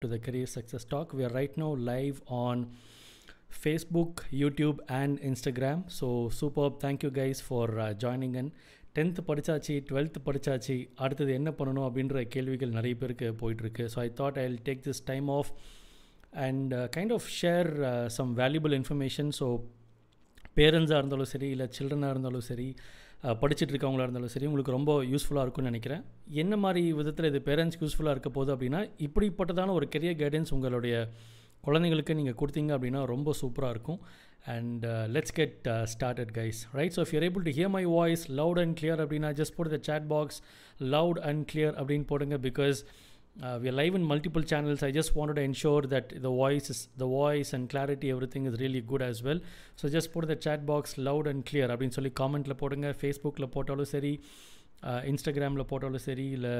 to the Career Success Talk. We are right now live on Facebook, YouTube, and Instagram. So, superb. Thank you guys for uh, joining in. Tenth படித்தாச்சு twelfth படித்தாச்சு அடுத்தது என்ன பண்ணணும் அப்படின்ற கேள்விகள் நிறைய பேருக்கு போயிட்டுருக்கு so I thought I will take this time off and kind of share some valuable information so பேரண்ட்ஸாக இருந்தாலும் சரி இல்லை சில்ட்ரனாக இருந்தாலும் சரி படிச்சுட்டு இருக்கவங்களா இருந்தாலும் சரி உங்களுக்கு ரொம்ப யூஸ்ஃபுல்லாக இருக்கும்னு நினைக்கிறேன். என்ன மாதிரி விதத்தில் இது பேரண்ட்ஸ்க்கு யூஸ்ஃபுல்லாக இருக்க போகுது அப்படின்னா இப்படிப்பட்டதான ஒரு கெரியர் கைடன்ஸ் உங்களுடைய குழந்தைங்களுக்கு நீங்கள் கொடுத்தீங்க அப்படின்னா ரொம்ப சூப்பராக இருக்கும். And let's get started guys right so if you're able to hear my voice loud and clear அப்படின்னா ஜஸ்ட் போட்டு the chat box loud and clear அப்படின்னு போடுங்க because uh, we are live in multiple channels i just wanted to ensure that the voice is the voice and clarity everything is really good as well so just put the chat box loud and clear அப்படின்னு சொல்லி காமெண்ட்டில் போடுங்க ஃபேஸ்புக்கில் போட்டாலும் சரி இன்ஸ்டாகிராமில் போட்டாலும் சரி இல்லை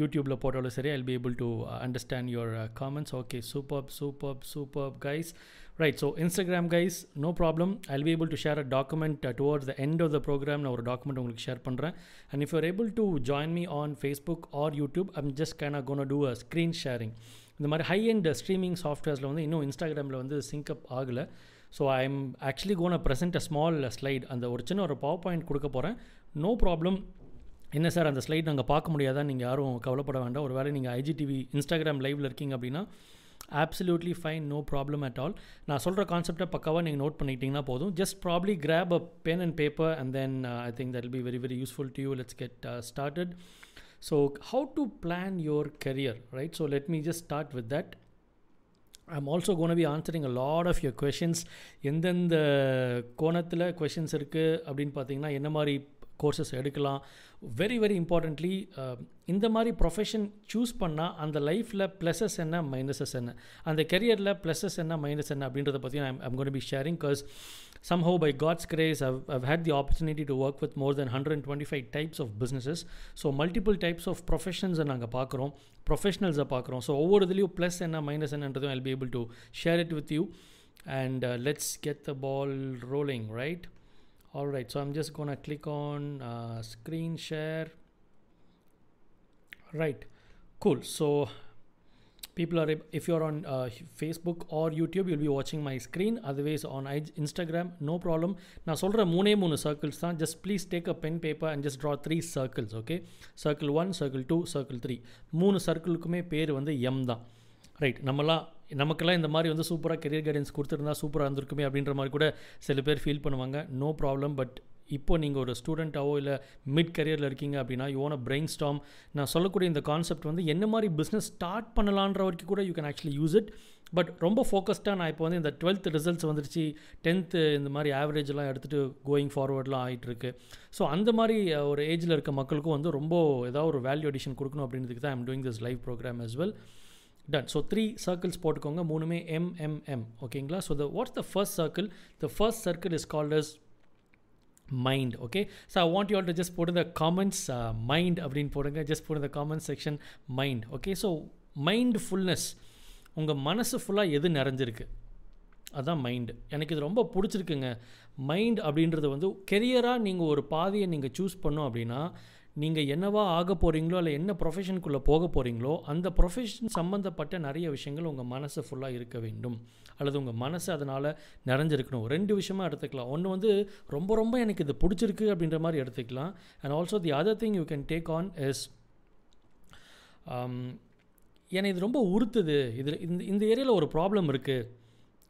யூடியூப்பில் போட்டாலும் சரி I'll be able to understand your comments okay super super super guys Right so Instagram guys no problem I'll be able to share a document towards the end of the program நான் ஒரு document உங்களுக்கு share பண்ணுறேன் and if you're able to join me on Facebook or YouTube I'm just can gonna do a screen sharing இந்த மாதிரி high and streaming சாஃப்ட்வேர்ஸில் வந்து இன்னும் இன்ஸ்டாகிராமில் வந்து சிங்க்அப் ஆகலை. So I am actually gonna present a small slide அந்த ஒரு சின்ன ஒரு பவர் பாயிண்ட் கொடுக்க போகிறேன் நோ ப்ராப்ளம் என்ன சார் அந்த ஸ்லைட் நாங்கள் பார்க்க முடியாதா? நீங்கள் யாரும் கவலைப்பட வேண்டாம். ஒரு வேளை நீங்கள் ஐஜிடிவி இன்ஸ்டாகிராம் லைவில் இருக்கீங்க அப்படின்னா absolutely fine no problem at all நான் சொல்கிற கான்செப்டை பக்காவாக நீங்கள் நோட் பண்ணிக்கிட்டிங்கன்னா போதும். Just probably grab a pen and paper and then I think that be very very useful to you let's get started so how to plan your career right so let me just start with that I'm also gonna be answering a lot of your questions எந்தெந்த கோணத்தில் questions இருக்குது அப்படின்னு பார்த்தீங்கன்னா என்ன மாதிரி courses எடுக்கலாம். Very very importantly இந்த மாதிரி ப்ரொஃபஷன் சூஸ் பண்ணால் அந்த லைஃப்பில் ப்ளஸஸ் என்ன மைனஸஸ் என்ன? அந்த கெரியரில் ப்ளஸஸ் என்ன மைனஸ் என்ன அப்படின்றத பற்றி I'm I'm gonna be sharing because somehow by god's grace I've, I've had the opportunity to work with more than 125 types of businesses. So multiple types of professions நாங்கள் பார்க்குறோம் ப்ரொஃபஷனல்ஸை பார்க்குறோம் so ஒவ்வொரு இதுலேயும் plus என்ன minus என்னன்றதும் I'll be able to share it with you and let's get the ball rolling right all right so i'm just gonna click on uh, screen share right cool so people are if you're on uh, facebook or youtube you'll be watching my screen otherwise on instagram no problem நான் சொல்கிற மூணே மூணு circles தான் just please take a pen paper and just draw three circles okay circle one circle two circle three மூணு சர்க்கிளுக்குமே பேர் வந்து M தான் right நம்மலாம் நமக்கெல்லாம் இந்த மாதிரி வந்து சூப்பராக கெரியர் கைடன்ஸ் கொடுத்துருந்தா சூப்பராக இருந்திருக்குமே அப்படின்ற மாதிரி கூட சில பேர் ஃபீல் பண்ணுவாங்க. நோ ப்ராப்ளம் பட் இப்போ நீங்கள் ஒரு ஸ்டூடெண்ட்டாவோ இல்லை மிட் கரியரில் இருக்கீங்க அப்படின்னா யூ ஓன் பிரெயின் ஸ்டாம் நான் சொல்லக்கூடிய இந்த கான்செப்ட் வந்து என்ன மாதிரி பிஸ்னஸ் ஸ்டார்ட் பண்ணலான்ற வரைக்கும் கூட you can actually use it but ரொம்ப ஃபோக்கஸ்டாக நான் இப்போ வந்து இந்த டுவெல்த் ரிசல்ட்ஸ் வந்துருச்சு டென்த்து இந்த மாதிரி ஆவரேஜ்லாம் எடுத்துகிட்டு கோயிங் ஃபார்வர்ட்லாம் ஆகிட்டுருக்கு ஸோ அந்த மாதிரி ஒரு ஏஜில் இருக்க மக்களுக்கும் வந்து ரொம்ப ஏதாவது ஒரு வேல்யூ அடிஷன் கொடுக்கணும் அப்படின்றதுக்கு தான் I'm doing this live program as well done so three circles போட்டுக்கோங்க. மூணுமே எம்எம்எம் ஓகேங்களா so the what's the first circle the first circle is called as mind okay so I want you all to just போட்டு the comments mind அப்படின்னு போடுங்க. Just போட்டு the comment section mind okay so mindfulness உங்கள் மனசு ஃபுல்லாக எது நிறைஞ்சிருக்கு? அதுதான் மைண்டு எனக்கு இது ரொம்ப பிடிச்சிருக்குங்க. மைண்ட் அப்படின்றது வந்து கெரியராக நீங்கள் ஒரு பாதையை நீங்கள் சூஸ் பண்ணோம் அப்படின்னா நீங்கள் என்னவா ஆக போகிறீங்களோ இல்லை என்ன ப்ரொஃபஷனுக்குள்ளே போக போகிறீங்களோ அந்த ப்ரொஃபஷன் சம்மந்தப்பட்ட நிறைய விஷயங்கள் உங்கள் மனசு ஃபுல்லாக இருக்க வேண்டும். அல்லது உங்கள் மனசு அதனால் நிறைஞ்சிருக்கணும். ரெண்டு விஷயமா எடுத்துக்கலாம். ஒன்று வந்து ரொம்ப ரொம்ப எனக்கு இது பிடிச்சிருக்கு அப்படின்ற மாதிரி எடுத்துக்கலாம். And also the other thing you can take on is என்னை இது ரொம்ப உறுத்துது. இதில் இந்த இந்த ஏரியாவில் ஒரு ப்ராப்ளம் இருக்குது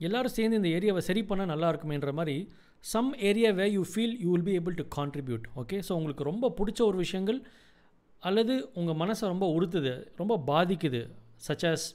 எல்லோரும் சேர்ந்து இந்த ஏரியாவை சரி பண்ணால் நல்லா இருக்குமேன்ற மாதிரி some area where you feel you will be able to contribute okay so உங்களுக்கு ரொம்ப பிடிச்ச ஒரு விஷயங்கள் அல்லது உங்கள் மனசை ரொம்ப உறுத்துது ரொம்ப பாதிக்குது such as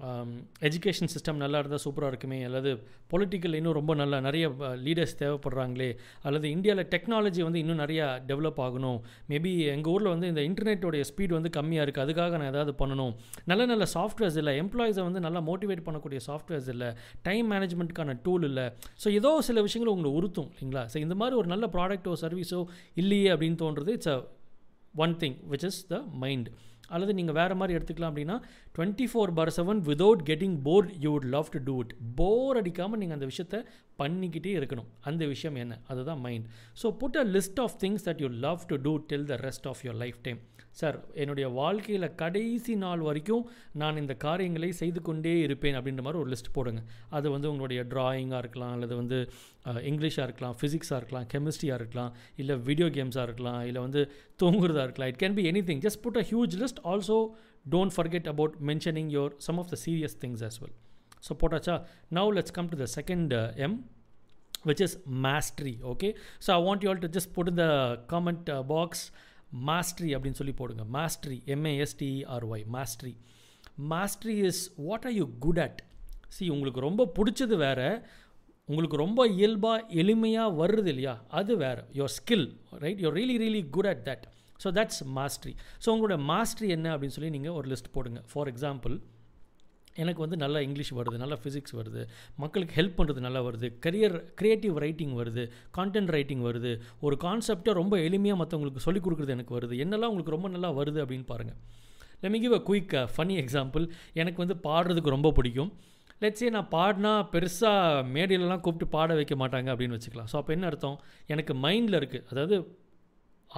Um, education system நல்லா இருந்தால் சூப்பராக இருக்குமே. அல்லது பொலிட்டிக்கல் இன்னும் ரொம்ப நல்லா நிறைய லீடர்ஸ் தேவைப்படுறாங்களே. அல்லது இந்தியாவில் டெக்னாலஜி வந்து இன்னும் நிறையா டெவலப் ஆகணும். மேபி எங்கள் ஊரில் வந்து இந்த இன்டர்நெட்டோடைய ஸ்பீட் வந்து கம்மியாக இருக்குது அதுக்காக நான் ஏதாவது பண்ணணும். நல்ல நல்ல சாஃப்ட்வேர்ஸ் இல்லை. எம்ப்ளாயிஸை வந்து நல்லா மோட்டிவேட் பண்ணக்கூடிய சாஃப்ட்வேர்ஸ் இல்லை. டைம் மேனேஜ்மெண்ட்டுக்கான டூல் இல்லை. ஸோ ஏதோ சில விஷயங்கள் உங்களை உறுத்தும் இல்லைங்களா? ஸோ இந்த மாதிரி ஒரு நல்ல ப்ராடக்ட்டோ சர்வீஸோ இல்லையே அப்படின்னு தோன்றது it's a one thing which is the mind அல்லது நீங்கள் வேறு மாதிரி எடுத்துக்கலாம் அப்படின்னா twenty four bar seven without getting bore you would love to do it bore அடிக்காமல் நீங்கள் அந்த விஷயத்த பண்ணிக்கிட்டே இருக்கணும். அந்த விஷயம் என்ன? அதுதான் mind so put a list of things that you love to do till the rest of your life time sir என்னுடைய வாழ்க்கையில் கடைசி நாள் வரைக்கும் நான் இந்த காரியங்களை செய்து கொண்டே இருப்பேன் அப்படின்ற மாதிரி ஒரு லிஸ்ட் போடுங்க. அது வந்து உங்களுடைய ட்ராயிங்காக இருக்கலாம் அல்லது வந்து இங்கிலீஷாக இருக்கலாம் ஃபிசிக்ஸாக இருக்கலாம் கெமிஸ்ட்ரியாக இருக்கலாம் இல்லை வீடியோ கேம்ஸாக இருக்கலாம் இல்லை வந்து தூங்குறதா இருக்கலாம். It can be anything just put a huge list also don't forget about mentioning your some of the serious things as well so போட்டாச்சா? Now let's come to the second M which is mastery okay? So i want you all to just put in the comment uh, அப்படின்னு சொல்லி போடுங்க. Mastery M A S T R Y mastery mastery is what are you good at see உங்களுக்கு ரொம்ப பிடிச்சது வேற உங்களுக்கு ரொம்ப இயல்பாக எளிமையாக வருது இல்லையா? அது வேறு. Your skill right you're really really good at that so that's mastery so உங்களோட மாஸ்ட்ரி என்ன அப்படின்னு சொல்லி நீங்கள் ஒரு லிஸ்ட் போடுங்க. ஃபார் எக்ஸாம்பிள் எனக்கு வந்து நல்லா இங்கிலீஷ் வருது நல்லா ஃபிசிக்ஸ் வருது மக்களுக்கு ஹெல்ப் பண்ணுறது நல்லா வருது கரியர் க்ரியேட்டிவ் ரைட்டிங் வருது கான்டென்ட் ரைட்டிங் வருது ஒரு கான்செப்டை ரொம்ப எளிமையாக மற்றவங்களுக்கு சொல்லிக் கொடுக்குறது எனக்கு வருது. என்னெல்லாம் உங்களுக்கு ரொம்ப நல்லா வருது அப்படின்னு பாருங்கள் let me give a quick funny example எனக்கு வந்து பாடுறதுக்கு ரொம்ப பிடிக்கும். லெட்ஸே நான் பாடினா பெருசாக மேடையிலலாம் கூப்பிட்டு பாட வைக்க மாட்டாங்க அப்படின்னு வச்சுக்கலாம். ஸோ அப்போ என்ன அர்த்தம்? எனக்கு மைண்டில் இருக்குது அதாவது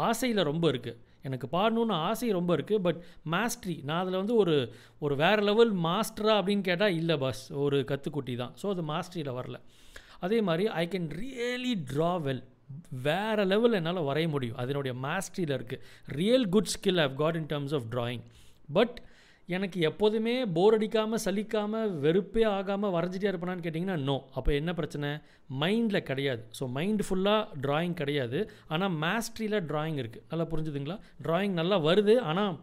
ஆசையில் ரொம்ப இருக்குது எனக்கு பாடணுன்னு ஆசை ரொம்ப இருக்குது பட் மாஸ்ட்ரி நான் அதில் வந்து ஒரு ஒரு வேறு லெவல் மாஸ்டரா அப்படின்னு கேட்டால் இல்லை பஸ் ஒரு கற்றுக்குட்டி தான். ஸோ அது மாஸ்ட்ரியில் வரல. அதே மாதிரி I can really draw well வேறு லெவல் என்னால் வரைய முடியும். அதனுடைய மாஸ்ட்ரியில் இருக்குது real good skill I've got in terms of drawing but எனக்கு எப்போதுமே போர் அடிக்காமல் சலிக்காமல் வெறுப்பே ஆகாமல் வரைஞ்சிட்டே இருப்பேனான்னு கேட்டிங்கன்னா நோ அப்போ என்ன பிரச்சனை? மைண்டில் கிடையாது. ஸோ மைண்ட் ஃபுல்லாக ட்ராயிங் கிடையாது. ஆனால் மேஸ்ட்ரியில் ட்ராயிங் இருக்குது நல்லா புரிஞ்சுதுங்களா? ட்ராயிங் நல்லா வருது ஆனால்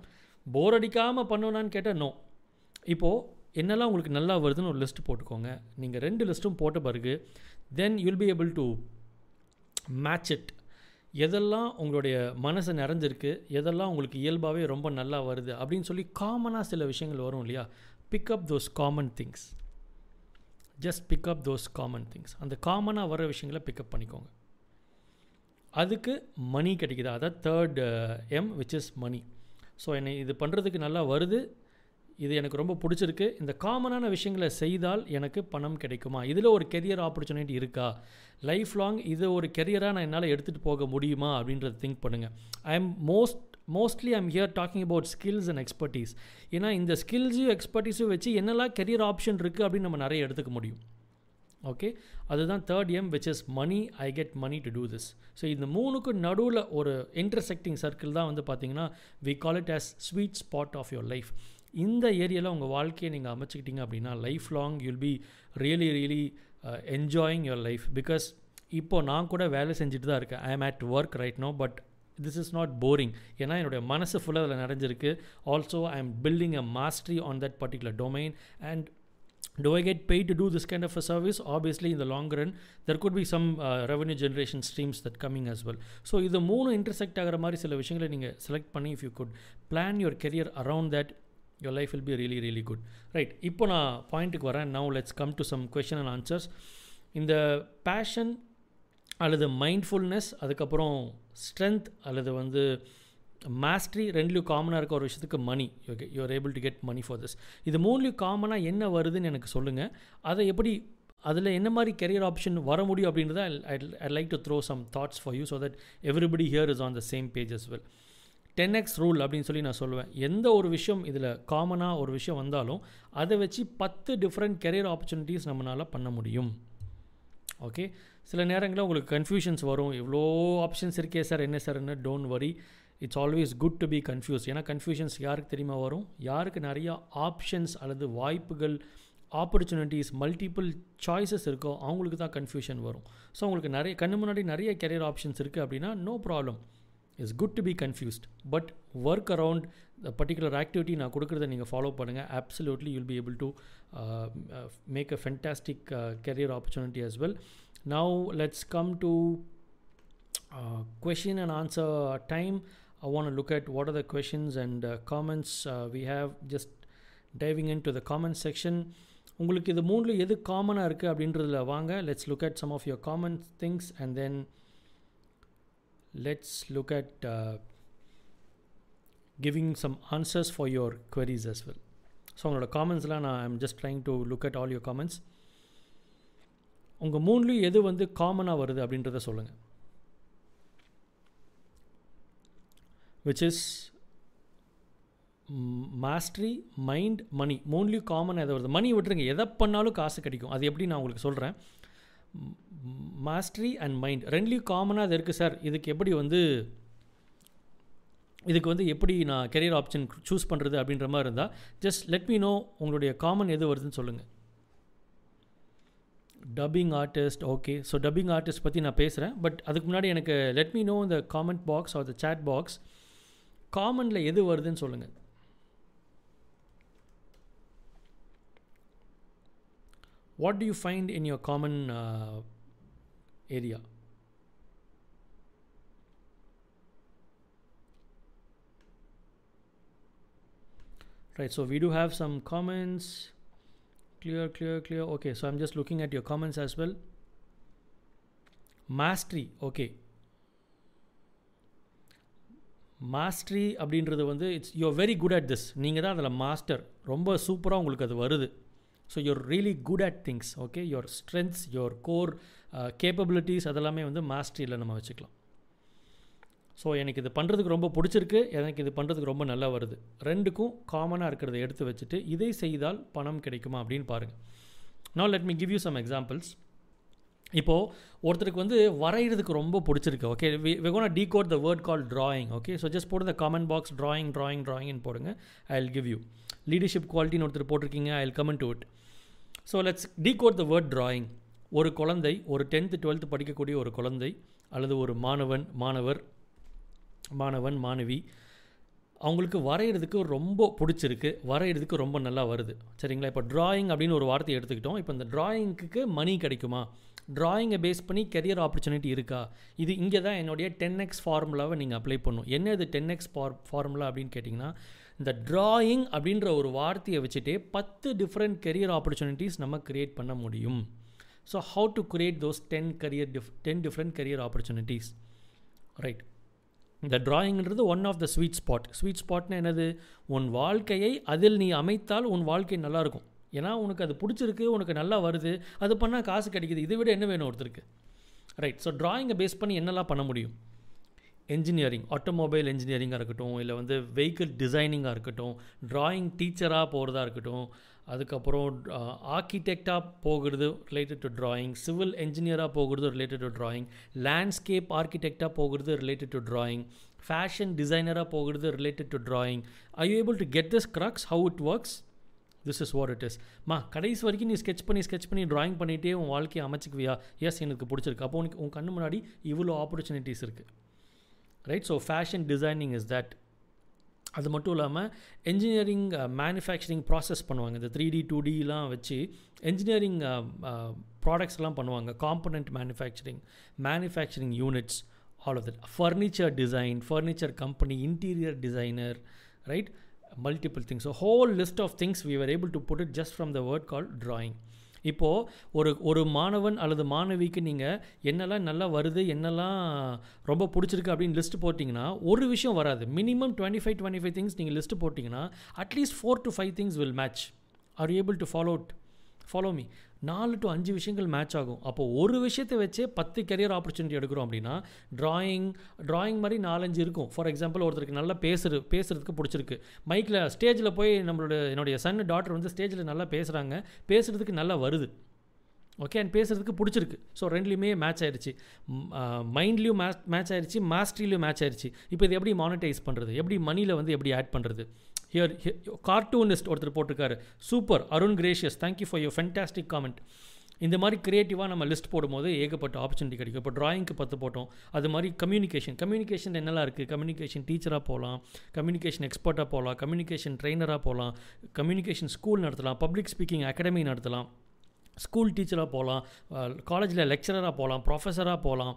போர் அடிக்காமல் பண்ணுவேனான்னு கேட்டால் நோ இப்போது என்னெல்லாம் உங்களுக்கு நல்லா வருதுன்னு ஒரு லிஸ்ட் போட்டுக்கோங்க. நீங்கள் ரெண்டு லிஸ்ட்டும் போட்ட பிறகு then you'll be able to match it எதெல்லாம் உங்களுடைய மனசு நிறைஞ்சிருக்கு எதெல்லாம் உங்களுக்கு இயல்பாகவே ரொம்ப நல்லா வருது அப்படின்னு சொல்லி காமனாக சில விஷயங்கள் வரும் இல்லையா? Pick up those common things just pick up those common things அந்த காமனாக வர விஷயங்களை பிக்கப் பண்ணிக்கோங்க. அதுக்கு மணி கிடைக்குது? அதான் third M which is money so என்னை இது பண்ணுறதுக்கு நல்லா வருது இது எனக்கு ரொம்ப பிடிச்சிருக்கு. இந்த காமனான விஷயங்களை செய்தால் எனக்கு பணம் கிடைக்குமா? இதில் ஒரு கெரியர் ஆப்பர்ச்சுனிட்டி இருக்கா? லைஃப் லாங் இதை ஒரு கெரியராக நான் என்னால் எடுத்துகிட்டு போக முடியுமா? அப்படின்றத திங்க் பண்ணுங்கள் I am most mostly I'm here talking about skills and expertise ஏன்னா இந்த ஸ்கில்ஸையும் எக்ஸ்பர்டீஸும் வச்சு என்னெல்லாம் கெரியர் ஆப்ஷன் இருக்குது அப்படின்னு நம்ம நிறைய எடுத்துக்க முடியும். ஓகே அதுதான் third M which is money I get money to do this so இந்த மூணுக்கு நடுவில் ஒரு இன்டர்செக்டிங் சர்க்கிள் தான் வந்து பார்த்தீங்கன்னா we call it as sweet spot of your life இந்த ஏரியாவில் உங்கள் வாழ்க்கையை நீங்கள் அமைச்சிக்கிட்டீங்க அப்படின்னா life long you'll be really really enjoying your life because இப்போது நான் கூட வேலை செஞ்சுட்டு தான் இருக்கேன். I am at work right no but this is not boring ஏன்னா என்னுடைய மனசு ஃபுல்லாக அதில் நிறைஞ்சிருக்கு. Also I am building a mastery on that particular domain and do I get paid to do this kind of a service? Obviously, in the long run, there could be some uh, revenue generation streams that coming as well. So இது மூணு intersect ஆகிற மாதிரி சில விஷயங்களை நீங்கள் select பண்ணி if you could plan your career around that your life will be really really good right இப்போ நான் பாயிண்ட்டுக்கு வரேன். Now let's come to some question and answers இந்த பேஷன் அல்லது மைண்ட்ஃபுல்னஸ் அதுக்கப்புறம் ஸ்ட்ரென்த் அல்லது வந்து மாஸ்ட்ரி ரெண்டுலேயும் காமனாக இருக்க ஒரு விஷயத்துக்கு money okay you're able to get money for this இது மூணுலேயும் காமனாக என்ன வருதுன்னு எனக்கு சொல்லுங்கள் அதை எப்படி அதில் என்ன மாதிரி கெரியர் ஆப்ஷன் வர முடியும் அப்படின்றத I like to throw some thoughts for you so that everybody here is on the same page as well ten X rule அப்படின்னு சொல்லி நான் சொல்லுவேன். எந்த ஒரு விஷயம் இதில் காமனாக ஒரு விஷயம் வந்தாலும் அதை வச்சு பத்து டிஃப்ரெண்ட் கெரியர் ஆப்பர்ச்சுனிட்டிஸ் நம்மளால் பண்ண முடியும். ஓகே சில நேரங்களில் உங்களுக்கு கன்ஃபியூஷன்ஸ் வரும். இவ்வளோ ஆப்ஷன்ஸ் இருக்கே சார் என்ன சார்ன்னு don't worry it's always good to be confuse ஏன்னா கன்ஃபியூஷன்ஸ் யாருக்கு தெரியுமா வரும்? யாருக்கு நிறையா ஆப்ஷன்ஸ் அல்லது வாய்ப்புகள் ஆப்பர்ச்சுனிட்டிஸ் மல்டிபிள் சாய்ஸஸ் இருக்கோ அவங்களுக்கு தான் கன்ஃபியூஷன் வரும். ஸோ உங்களுக்கு நிறைய கண்ணு முன்னாடி நிறைய கெரியர் ஆப்ஷன்ஸ் இருக்குது அப்படின்னா no problem it's good to be confused but work around the particular activity நான் கொடுக்குறத நீங்கள் ஃபாலோ பண்ணுங்கள் absolutely you'll be able to make a fantastic career opportunity as well now let's come to question and answer time time. I want to look at what are the questions and uh, comments uh, we have. Just diving into the comment section. உங்களுக்கு இது மூணில் எது காமனாக இருக்குது அப்படின்றதுல வாங்க. Let's look at some of your common things and then let's look at giving some answers for your queries as well. So உங்களோட காமெண்ட்ஸ்லாம் நான் I'm just trying to look at all your comments உங்கள் மூணுலேயும் எது வந்து காமனாக வருது அப்படின்றத சொல்லுங்கள் which is mastery mind money மூணுலேயும் common எதை வருது? மணி விட்டுருங்க. எதை பண்ணாலும் காசு கிடைக்கும். அது எப்படி நான் உங்களுக்கு சொல்கிறேன் மாஸ்ட்ரி அண்ட் மைண்ட் ரெண்டுலேயும் காமனாக அது இருக்குது சார் இதுக்கு எப்படி வந்து இதுக்கு வந்து எப்படி நான் கெரியர் ஆப்ஷன் சூஸ் பண்ணுறது அப்படின்ற மாதிரி இருந்தால் ஜஸ்ட் லெட் மீ நோ உங்களுடைய காமன் எது வருதுன்னு சொல்லுங்கள் dubbing artist okay so dubbing artist பற்றி நான் பேசுகிறேன் பட் அதுக்கு முன்னாடி எனக்கு லெட் மீ நோ இந்த comment box or the chat box காமனில் எது வருதுன்னு சொல்லுங்கள் what do you find in your common uh, area right so we do have some comments clear clear clear okay so i'm just looking at your comments as well mastery okay mastery அப்படின்றது வந்து it's you are very good at this நீங்கள் தான் அதில் master ரொம்ப சூப்பராக உங்களுக்கு அது வருது so you're really good at things okay your strengths your core capabilities அதெல்லாமே வந்து மாஸ்ட்ரியில் நம்ம வச்சுக்கலாம். ஸோ எனக்கு இது பண்ணுறதுக்கு ரொம்ப பிடிச்சிருக்கு. எனக்கு இது பண்ணுறதுக்கு ரொம்ப நல்லா வருது. ரெண்டுக்கும் காமனாக இருக்கிறத எடுத்து வச்சுட்டு இதை செய்தால் பணம் கிடைக்குமா அப்படின்னு பாருங்கள் நான் let me give you some examples இப்போது ஒருத்தருக்கு வந்து வரைகிறதுக்கு ரொம்ப பிடிச்சிருக்கு okay we gonna decode the word call drawing okay so just போட்டு the comment box drawing drawing ட்ராயிங்னு போடுங்க. I will give you leadership குவாலிட்டின்னு ஒருத்தர் போட்டிருக்கீங்க I will comment to it so let's decode the word drawing ஒரு குழந்தை ஒரு tenth twelfth படிக்கக்கூடிய ஒரு குழந்தை அல்லது ஒரு மாணவன் மாணவர் மாணவன் மாணவி அவங்களுக்கு வரைகிறதுக்கு ரொம்ப பிடிச்சிருக்கு. வரைகிறதுக்கு ரொம்ப நல்லா வருது. சரிங்களா? இப்போ ட்ராயிங் அப்படின்னு ஒரு வார்த்தையை எடுத்துக்கிட்டோம். இப்போ இந்த ட்ராயிங்க்கு மணி கிடைக்குமா? ட்ராயிங்கை பேஸ் பண்ணி கெரியர் ஆப்பர்ச்சுனிட்டி இருக்கா? இது இங்கே தான் என்னுடைய டென் எக்ஸ் ஃபார்முலாவை நீங்கள் அப்ளை பண்ணும் என்ன இது டென் எக்ஸ் ஃபார் ஃபார்முலா அப்படின்னு கேட்டிங்கன்னா இந்த ட்ராயிங் அப்படின்ற ஒரு வார்த்தையை வச்சுட்டே பத்து டிஃப்ரெண்ட் கெரியர் ஆப்பர்ச்சுனிட்டிஸ் நம்ம க்ரியேட் பண்ண முடியும். So how to create those ten career diff ten different career opportunities right இந்த ட்ராயிங்கிறது one of the sweet spot sweet ஸ்பாட்னா என்னது? உன் வாழ்க்கையை அதில் நீ அமைத்தால் உன் வாழ்க்கை நல்லாயிருக்கும். ஏன்னா உனக்கு அது பிடிச்சிருக்கு உனக்கு நல்லா வருது அது பண்ணால் காசு கிடைக்கிது. இதை விட என்ன வேணும் ஒருத்தருக்கு? ரைட் ஸோ ட்ராயிங்கை பேஸ் பண்ணி என்னெல்லாம் பண்ண முடியும்? என்ஜினியரிங் ஆட்டோமொபைல் இன்ஜினியரிங்காக இருக்கட்டும் இல்லை வந்து வெஹிக்கிள் டிசைனிங்காக இருக்கட்டும் ட்ராயிங் டீச்சராக போகிறதா இருக்கட்டும் அதுக்கப்புறம் ஆர்கிடெக்டாக போகிறது ரிலேட்டட் டு ட்ராயிங் சிவில் என்ஜினியராக போகிறது ரிலேட்டட் டு ட்ராயிங் லேண்ட்ஸ்கேப் ஆர்கிடெக்டாக போகிறது ரிலேட்டட் டு ட்ராயிங் ஃபேஷன் டிசைனராக போகிறது related to drawing I you able to get this crux how it works this is what it is மா கடைசி வரைக்கும் நீ ஸ்கெச் பண்ணி ஸ்கெச் பண்ணி ட்ராயிங் பண்ணிகிட்டே உன் வாழ்க்கையை அமைச்சிக்குவியா? எஸ் எனக்கு பிடிச்சிருக்கு. அப்போ உனக்கு உன் கண்ணு முன்னாடி இவ்வளோ ஆப்பர்ச்சுனிட்டிஸ் இருக்குது right so fashion designing is that அது மட்டும் இல்லாமல் என்ஜினியரிங் மேனுஃபேக்சரிங் ப்ராசஸ் பண்ணுவாங்க. இந்த த்ரீ டி டூ டிலாம் வச்சு என்ஜினியரிங் ப்ராடக்ட்ஸ்லாம் பண்ணுவாங்க. Component manufacturing manufacturing units all of that furniture design furniture company interior designer right multiple things so whole list of things we are able to put it just from the word call drawing இப்போது ஒரு ஒரு மாணவன் அல்லது மாணவிக்கு நீங்கள் என்னெல்லாம் நல்லா வருது என்னெல்லாம் ரொம்ப பிடிச்சிருக்கு அப்படின்னு லிஸ்ட் போட்டிங்கன்னா ஒரு விஷயம் வராது. Minimum twenty five twenty five things நீங்கள் லிஸ்ட் போட்டிங்கன்னா at least four to five things will match are able to follow follow me நாலு டு அஞ்சு விஷயங்கள் மேட்ச் ஆகும். அப்போ ஒரு விஷயத்தை வச்சே பத்து கரியர் ஆப்பர்ச்சுனிட்டி எடுக்கிறோம் அப்படின்னா ட்ராயிங் ட்ராயிங் மாதிரி நாலஞ்சு இருக்கும். ஃபார் எக்ஸாம்பிள் ஒருத்தருக்கு நல்லா பேசுறது பேசுகிறதுக்கு பிடிச்சிருக்கு. மைக்கில் ஸ்டேஜில் போய் நம்மளோட என்னுடைய சன் டாட்டர் வந்து ஸ்டேஜில் நல்லா பேசுகிறாங்க பேசுகிறதுக்கு நல்லா வருது. ஓகே அண்ட் பேசுகிறதுக்கு பிடிச்சிருக்கு. ஸோ ரெண்டுலேயுமே மேட்ச் ஆயிடுச்சு மைண்ட்லேயும் மேட்ச் மேட்ச் ஆயிடுச்சு மாஸ்ட்ரிலையும் மேட்ச் ஆயிடுச்சு இப்போ இது எப்படி மானிட்டைஸ் பண்ணுறது எப்படி மணியில் வந்து எப்படி ஆட் பண்ணுறது ஹியர் கார்ட்டூனிஸ்ட் ஒருத்தர் போட்டிருக்காரு. Super Arun Gracious thank you for your fantastic comment இந்த மாதிரி க்ரியேட்டிவாக நம்ம லிஸ்ட் போடும்போது ஏகப்பட்ட ஆப்பர்ச்சுனிட்டி கிடைக்கும். இப்போ ட்ராயிங்க்கு பத்து போட்டோம். அது மாதிரி கம்யூனிகேஷன் கம்யூனிகேஷன் என்னெல்லாம் இருக்குது கம்யூனிகேஷன் டீச்சராக போகலாம் கம்யூனிகேஷன் எக்ஸ்பர்ட்டாக போகலாம் கம்யூனிகேஷன் ட்ரெயினராக போகலாம் கம்யூனிகேஷன் ஸ்கூல் நடத்தலாம். பப்ளிக் ஸ்பீக்கிங் அகாடமி நடத்தலாம். ஸ்கூல் டீச்சராக போகலாம் காலேஜில் லெக்சரராக போகலாம் ப்ரொஃபஸராக போகலாம்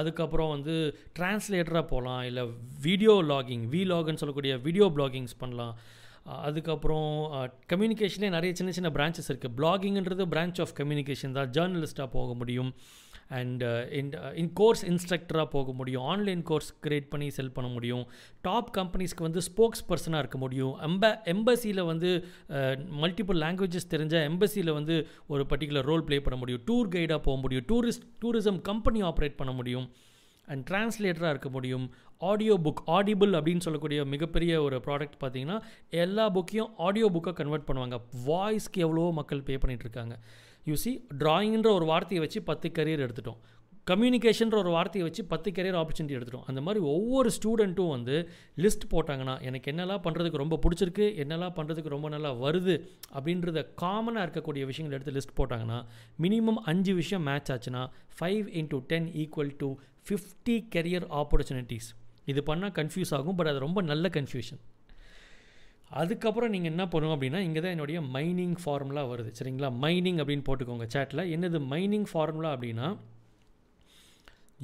அதுக்கப்புறம் வந்து டிரான்ஸ்லேட்டராக போகலாம் இல்லை வீடியோ லாகிங் வி லாக்னு சொல்லக்கூடிய வீடியோ பிளாகிங்ஸ் பண்ணலாம். அதுக்கப்புறம் கம்யூனிகேஷனே நிறைய சின்ன சின்ன பிரான்ச்சஸ் இருக்குது பிளாகிங்கிறது பிரான்ச் ஆஃப் கம்யூனிகேஷன் தான். ஜேர்னலிஸ்ட்டாக போக முடியும். அண்ட் இன் இன் கோர்ஸ் இன்ஸ்ட்ரக்டராக போக முடியும். ஆன்லைன் கோர்ஸ் க்ரியேட் பண்ணி செல் பண்ண முடியும். டாப் கம்பெனிஸ்க்கு வந்து ஸ்போக்ஸ் பர்சனாக இருக்க முடியும். எம்ப எம்பசியில் வந்து மல்டிபிள் லாங்குவேஜஸ் தெரிஞ்ச எம்பசியில் வந்து ஒரு பர்டிகுலர் ரோல் ப்ளே பண்ண முடியும். டூர் கைடாக போக முடியும். டூரிஸ்ட் டூரிசம் கம்பெனி ஆப்ரேட் பண்ண முடியும். அண்ட் டிரான்ஸ்லேட்டராக இருக்க முடியும். ஆடியோ புக் ஆடிபிள் அப்படின்னு சொல்லக்கூடிய மிகப்பெரிய ஒரு ப்ராடக்ட் பார்த்தீங்கன்னா எல்லா புக்கையும் ஆடியோ புக்காக கன்வெர்ட் பண்ணுவாங்க. வாய்ஸ்க்கு எவ்வளோ மக்கள் பே பண்ணிகிட்ருக்காங்க யூசி ட்ராயிங்கிற ஒரு வார்த்தையை வச்சு பத்து கரியர் எடுத்துட்டோம். கம்யூனிகேஷன்ற ஒரு வார்த்தையை வச்சு பத்து கரியர் ஆப்பர்ச்சுனிட்டி எடுத்துட்டோம். அந்த மாதிரி ஒவ்வொரு ஸ்டூடெண்ட்டும் வந்து லிஸ்ட் போட்டாங்கன்னா எனக்கு என்னெல்லாம் பண்ணுறதுக்கு ரொம்ப பிடிச்சிருக்கு என்னெல்லாம் பண்ணுறதுக்கு ரொம்ப நல்லா வருது அப்படின்றத காமனாக இருக்கக்கூடிய விஷயங்கள் எடுத்து லிஸ்ட் போட்டாங்கன்னா மினிமம் அஞ்சு விஷயம் மேட்ச் ஆச்சுன்னா five into ten equal to fifty career opportunities இது பண்ணால் கன்ஃபியூஸ் ஆகும் பட் அது ரொம்ப நல்ல கன்ஃபியூஷன் அதுக்கப்புறம் நீங்கள் என்ன பண்ணுவோம் அப்படின்னா இங்கே தான் என்னுடைய மைனிங் ஃபார்முலா வருது. சரிங்களா? மைனிங் அப்படின்னு போட்டுக்கோங்க சேட்டில் என்னது மைனிங் ஃபார்முலா அப்படின்னா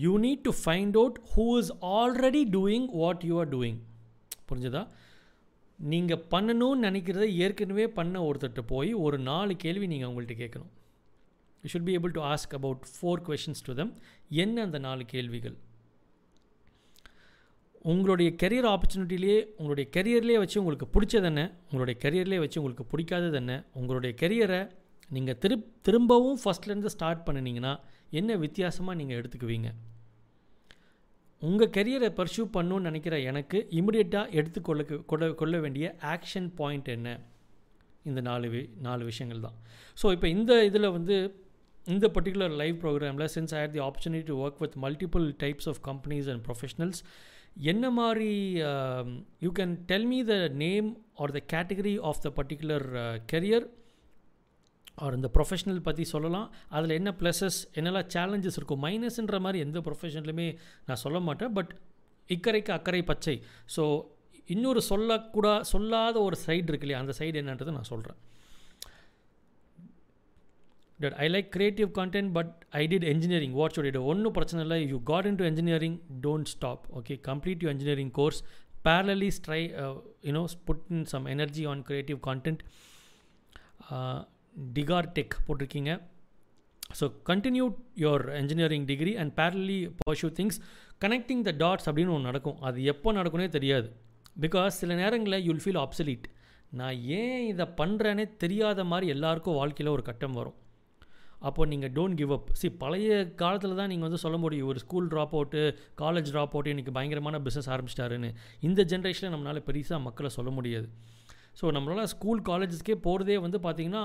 you need to find out who is already doing what you are doing புரிஞ்சுதா? நீங்கள் பண்ணணும்னு நினைக்கிறத ஏற்கனவே பண்ண ஒருத்தர்கிட்ட போய் ஒரு நாலு கேள்வி நீங்கள் அவங்கள்ட்ட கேட்கணும். You should be able to ask about four questions to them என்ன அந்த நாலு கேள்விகள்? உங்களுடைய கெரியர் ஆப்பர்ச்சுனிட்டிலேயே உங்களுடைய கெரியர்லேயே வச்சு உங்களுக்கு பிடிச்சது என்ன? உங்களுடைய கெரியர்லேயே வச்சு உங்களுக்கு பிடிக்காதது என்ன? உங்களுடைய கெரியரை நீங்கள் திரு திரும்பவும் ஃபஸ்ட்லேருந்து ஸ்டார்ட் பண்ணினீங்கன்னா என்ன வித்தியாசமாக நீங்கள் எடுத்துக்குவீங்க? உங்கள் கெரியரை பர்சியூ பண்ணணும்னு நினைக்கிற எனக்கு இமிடியட்டாக எடுத்துக்கொள்ள கொள்ள கொள்ள வேண்டிய ஆக்ஷன் பாயிண்ட் என்ன? இந்த நாலு வி நாலு விஷயங்கள் தான். ஸோ இப்போ இந்த இதில் வந்து இந்த பர்டிகுலர் லைவ் ப்ரோக்ராமில் since I had the opportunity to work with multiple types of companies and professionals என்ன மாதிரி you can tell me the name or the category of the particular career or இந்த professional பற்றி சொல்லலாம். அதில் என்ன pluses என்னெல்லாம் challenges இருக்கும் மைனஸ்ன்ற மாதிரி எந்த ப்ரொஃபஷன்லையுமே நான் சொல்ல மாட்டேன். பட் இக்கரைக்கு அக்கறை பச்சை. ஸோ இன்னொரு சொல்லக்கூடா சொல்லாத ஒரு சைடு இருக்கு இல்லையா அந்த சைடு என்னன்றதை நான் சொல்கிறேன் that I like creative content but I did engineering what should it ஒன்றும் பிரச்சனை இல்லை. You got in to engineering don't stop okay complete you engineering course parallelly try uh, you know put in some energy on creative content. Uh, டிகார் டெக் போட்டிருக்கீங்க. So continue your engineering degree and parallelly pursue things connecting the dots அப்படின்னு ஒன்று நடக்கும். அது எப்போ நடக்கும்னே தெரியாது. Because சில நேரங்களில் யூல் ஃபீல் ஆப்சலீட் நான் ஏன் இதை பண்ணுறேனே தெரியாத மாதிரி எல்லாருக்கும் வாழ்க்கையில் ஒரு கட்டம் வரும். அப்போ நீங்கள் டோன்ட் கிவ் அப் சி பழைய காலத்தில் தான் நீங்கள் வந்து சொல்ல முடியும் ஒரு school drop out college drop out இன்றைக்கி பயங்கரமான பிஸ்னஸ் ஆரம்பிச்சிட்டாருன்னு. இந்த ஜென்ரேஷனில் நம்மளால் பெருசாக மக்களை சொல்ல முடியாது. ஸோ நம்மளால் ஸ்கூல் காலேஜஸ்க்கே போகிறதே வந்து பார்த்திங்கன்னா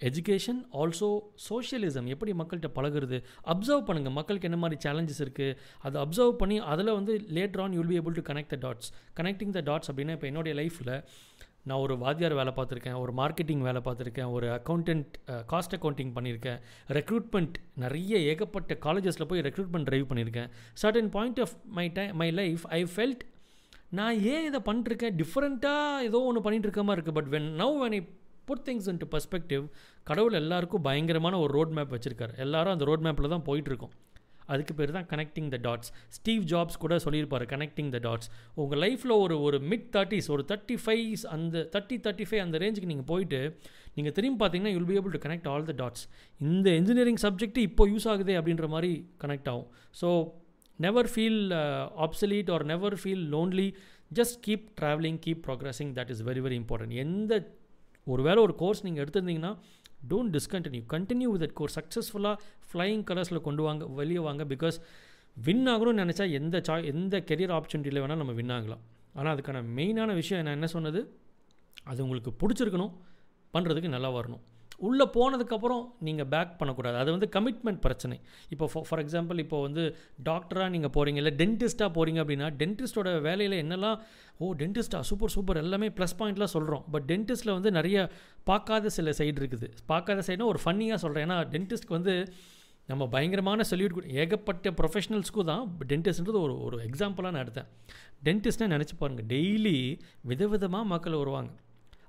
எஜுகேஷன் ஆல்சோ சோஷியலிசம் எப்படி மக்கள்கிட்ட பழகிறது? அப்சர்வ் பண்ணுங்கள் மக்களுக்கு என்ன மாதிரி சேலஞ்சஸ் இருக்குது அதை அப்சர்வ் பண்ணி அதில் வந்து later on you'll be able to connect the dots connecting the dots அப்படின்னா இப்போ என்னுடைய லைஃப்பில் நான் ஒரு வாத்தியார் வேலை பார்த்துருக்கேன் ஒரு மார்க்கெட்டிங் வேலை பார்த்துருக்கேன் ஒரு அக்கௌண்டன்ட் காஸ்ட் அக்கௌண்டிங் பண்ணியிருக்கேன். ரெக்ரூட்மெண்ட் நிறைய ஏகப்பட்ட காலேஜஸில் போய் ரெக்ரூட்மெண்ட் ட்ரைவ் பண்ணியிருக்கேன். Certain point of my time my life I felt நான் ஏன் இதை பண்ணிட்டுருக்கேன்? டிஃப்ரெண்ட்டாக ஏதோ ஒன்று பண்ணிகிட்டு இருக்க மாதிரி இருக்குது but when now when I put things in to perspective கடவுள் எல்லாருக்கும் பயங்கரமான ஒரு ரோட் மேப் வச்சுருக்காரு. எல்லாரும் அந்த ரோட் மேப்பில் தான் போயிட்டுருக்கோம். அதுக்கு பேர் தான் connecting the dots Steve Jobs கூட சொல்லியிருப்பார் கனெக்டிங் த டாட்ஸ் உங்கள் லைஃப்பில் ஒரு ஒரு மிட் தேர்ட்டிஸ் ஒரு தேர்ட்டி ஃபைவ் அந்த தேர்ட்டி தேர்ட்டி ஃபைவ் அந்த ரேஞ்சுக்கு நீங்கள் போயிட்டு நீங்கள் திரும்பி பார்த்தீங்கன்னா you'll be able to connect all the dots இந்த இன்ஜினியரிங் சப்ஜெக்ட் இப்போ யூஸ் ஆகுதே அப்படின்ற மாதிரி கனெக்ட் ஆகும். So never feel obsolete or never feel lonely just keep travelling keep progressing that is very very important எந்த ஒரு வேளை ஒரு கோர்ஸ் நீங்கள் எடுத்திருந்தீங்கன்னா don't discontinue continue with that course சக்ஸஸ்ஃபுல்லாக ஃப்ளையிங் கலர்ஸில் கொண்டு வாங்க வெளியே வாங்க பிகாஸ் வின் ஆகணும்னு நினச்சா எந்த சா எந்த கெரியர் ஆப்பர்ச்சுனிட்டியில் வேணால் நம்ம வின் ஆகலாம். ஆனால் அதுக்கான மெயினான விஷயம் நான் என்ன சொன்னது? அது உங்களுக்கு பிடிச்சிருக்கணும் பண்ணுறதுக்கு நல்லா வரணும். உள்ளே போனதுக்கப்புறம் நீங்கள் பேக் பண்ணக்கூடாது. அது வந்து கமிட்மெண்ட் பிரச்சனை. இப்போ ஃபார் எக்ஸாம்பிள் இப்போ வந்து டாக்டராக நீங்கள் போகிறீங்க இல்லை டென்டிஸ்ட்டாக போகிறீங்க அப்படின்னா டென்டிஸ்ட்டோட வேலையில் என்னெல்லாம் ஓ டென்டிஸ்ட்டா சூப்பர் சூப்பர் எல்லாமே ப்ளஸ் பாயிண்ட்லாம் சொல்கிறோம். பட் டென்டிஸ்ட்டில் வந்து நிறைய பார்க்காத சில சைடு இருக்குது. பார்க்காத சைடுனா ஒரு ஃபன்னியாக சொல்கிறேன். ஏன்னா டென்டிஸ்ட்க்கு வந்து நம்ம பயங்கரமான சொல்யூட் ஏகப்பட்ட ப்ரொஃபஷனல்ஸ்க்கும் தான். டென்டிஸ்ட்ன்றது ஒரு ஒரு எக்ஸாம்பிளாக நான் எடுத்தேன். டென்டிஸ்ட்னே நினச்சி பாருங்கள் டெய்லி விதவிதமாக மக்கள் வருவாங்க.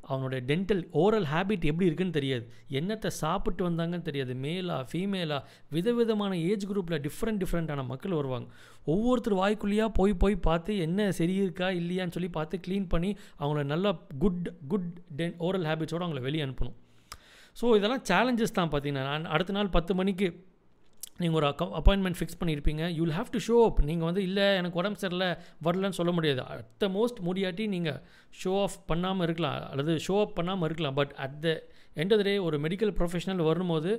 அவனுடைய டென்டல் ஓரல் ஹேபிட் எப்படி இருக்குன்னு தெரியாது. என்னத்தை சாப்பிட்டு வந்தாங்கன்னு தெரியாது. மேலா ஃபீமேலா விதவிதமான ஏஜ் குரூப்பில் டிஃப்ரெண்ட் டிஃப்ரெண்ட்டான மக்கள் வருவாங்க. ஒவ்வொருத்தர் வாய்க்குள்ளேயாக போய் போய் பார்த்து என்ன சரி இருக்கா இல்லையான்னு சொல்லி பார்த்து க்ளீன் பண்ணி அவங்கள நல்லா குட் குட் டென் ஓரல் ஹேபிட்ஸோடு அவங்கள வெளியே அனுப்பணும். ஸோ இதெல்லாம் சேலஞ்சஸ் தான் பார்த்தீங்கன்னா நான் அடுத்த நாள் பத்து மணிக்கு நீங்கள் ஒரு அக்க அப்பாயின்மெண்ட் ஃபிக்ஸ் பண்ணியிருப்பீங்க you will have to show up நீங்கள் வந்து இல்லை எனக்கு உடம்பு சரியில்லை வரலன்னு சொல்ல முடியாது. அட் த மோஸ்ட் முடியாட்டி நீங்கள் ஷோ ஆஃப் பண்ணாமல் இருக்கலாம். அல்லது ஷோ அப் பண்ணாமல் இருக்கலாம். But at the end of day ஒரு மெடிக்கல் ப்ரொஃபஷனல் வரும்போது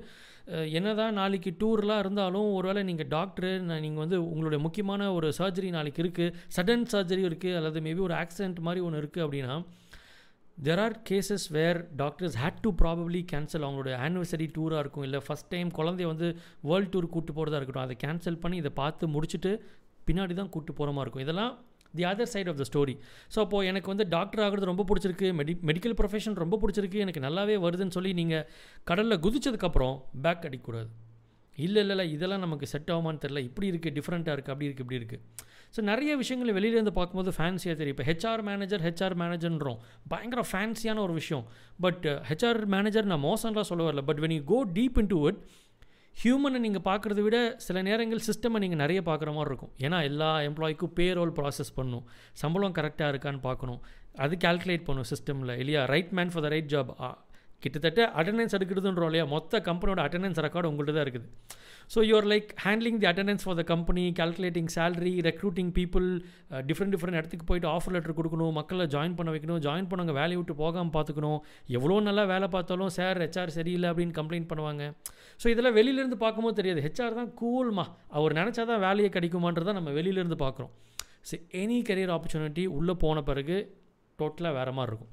என்ன தான் நாளைக்கு டூர்லாம் இருந்தாலும் ஒருவேளை நீங்கள் டாக்டரு நீங்கள் வந்து உங்களுடைய முக்கியமான ஒரு சர்ஜரி நாளைக்கு இருக்குது சடன் சர்ஜரி இருக்குது அல்லது மேபி ஒரு ஆக்சிடென்ட் மாதிரி ஒன்று இருக்குது அப்படின்னா there are cases where doctors had to probably cancel அவங்களோட ஆனிவர்சரி டூராக இருக்கும். இல்லை ஃபஸ்ட் டைம் குழந்தைய வந்து வேர்ல்டு டூர் கூப்பிட்டு போகிறதா இருக்கட்டும் அதை கேன்சல் பண்ணி இதை பார்த்து முடிச்சுட்டு பின்னாடி தான் கூப்பிட்டு போகிற மாதிரி இருக்கும். இதெல்லாம் the other side of the story so அப்போது எனக்கு வந்து டாக்டர் ஆகிறது ரொம்ப பிடிச்சிருக்கு மெடி மெடிக்கல் ப்ரொஃபஷன் ரொம்ப பிடிச்சிருக்கு எனக்கு நல்லாவே வருதுன்னு சொல்லி நீங்கள் கடலில் குதிச்சதுக்கப்புறம் பேக் அடிக்கக்கூடாது இல்லை இல்லை இல்லை இதெல்லாம் நமக்கு செட் ஆகுமான்னு தெரில இப்படி இருக்குது டிஃப்ரெண்ட்டாக இருக்குது அப்படி இருக்குது இப்படி இருக்குது ஸோ நிறைய விஷயங்கள் வெளியிலேருந்து பார்க்கும்போது ஃபேன்சியாக தெரியும். இப்போ ஹெச்ஆர் மேனேஜர் ஹெச்ஆர் மேனேஜர்ன்றோம் பயங்கர ஃபேன்சியான ஒரு விஷயம். பட் ஹெச்ஆர் மேனேஜர் நான் மோசம்லாம் சொல்ல வரல. But when you go deep in to it ஹியூமனை நீங்கள் பார்க்குறத விட சில நேரங்கள் சிஸ்டமை நீங்கள் நிறைய பார்க்குற மாதிரி இருக்கும். ஏன்னா எல்லா எம்ப்ளாய்க்கும் பே ரோல் ப்ராசஸ் பண்ணும். சம்பளம் கரெக்டாக இருக்கான்னு பார்க்கணும். அது கால்குலேட் பண்ணும் சிஸ்டமில் இல்லையா? Right man for the right job கிட்டத்தட்ட அட்டண்டன்ஸ் எடுக்கிறதுன்றோம் இல்லையா? மொத்த கம்பெனியோட அட்டண்டன்ஸ் ரெக்கார்டு உங்கள்கிட்ட தான் இருக்குது. So you're like handling the attendance for the company calculating salary recruiting people different different இடத்துக்கு போயிட்டு ஆஃபர் லெட்டர் கொடுக்கணும் மக்களை ஜாயின் பண்ண வைக்கணும் ஜாயின் பண்ணவங்க வேலையை விட்டு போகாமல் பார்த்துக்கணும் எவ்வளோ நல்லா வேலை பார்த்தாலும் சார் ஹெச்ஆர் சரியில்லை அப்படின்னு கம்ப்ளைண்ட் பண்ணுவாங்க. ஸோ இதெல்லாம் வெளியிலேருந்து பார்க்கும்போது தெரியாது. ஹெச்ஆர் தான் கூல்மா அவர் நினச்சா தான் வேலையை கிடைக்குமான்றதை நம்ம வெளியிலேருந்து பார்க்குறோம். ஸோ எனி கரியர் ஆப்பர்ச்சுனிட்டி உள்ளே போன பிறகு டோட்டலாக வேறு மாதிரி இருக்கும்.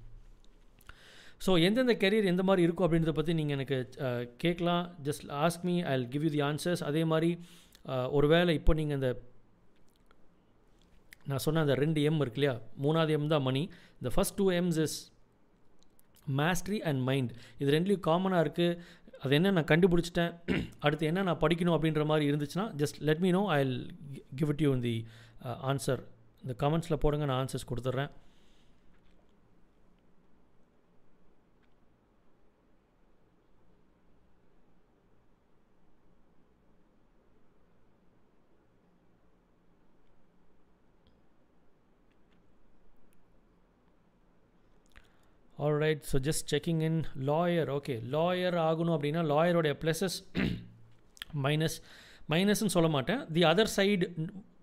ஸோ எந்தெந்த கெரியர் எந்த மாதிரி இருக்கும் அப்படின்றத பற்றி நீங்கள் எனக்கு கேட்கலாம். Just ask me I give you the answers அதே மாதிரி ஒரு வேளை இப்போ நீங்கள் இந்த நான் சொன்ன அந்த ரெண்டு எம் இருக்கு இல்லையா? மூணாவது எம் தான் மணி இந்த first two Ms is mastery and mind இது ரெண்டுலேயும் காமனாக இருக்குது அது என்ன நான் கண்டுபிடிச்சிட்டேன்? அடுத்து என்ன நான் படிக்கணும் அப்படின்ற மாதிரி இருந்துச்சுன்னா just let me know I give it you the answer இந்த கமெண்ட்ஸில் போடுங்க நான் ஆன்சர்ஸ் கொடுத்துட்றேன். Right so just checking in lawyer okay lawyer ஆகணும் அப்படின்னா லாயருடைய ப்ளஸஸ் மைனஸ் மைனஸ்ன்னு சொல்ல மாட்டேன். The other side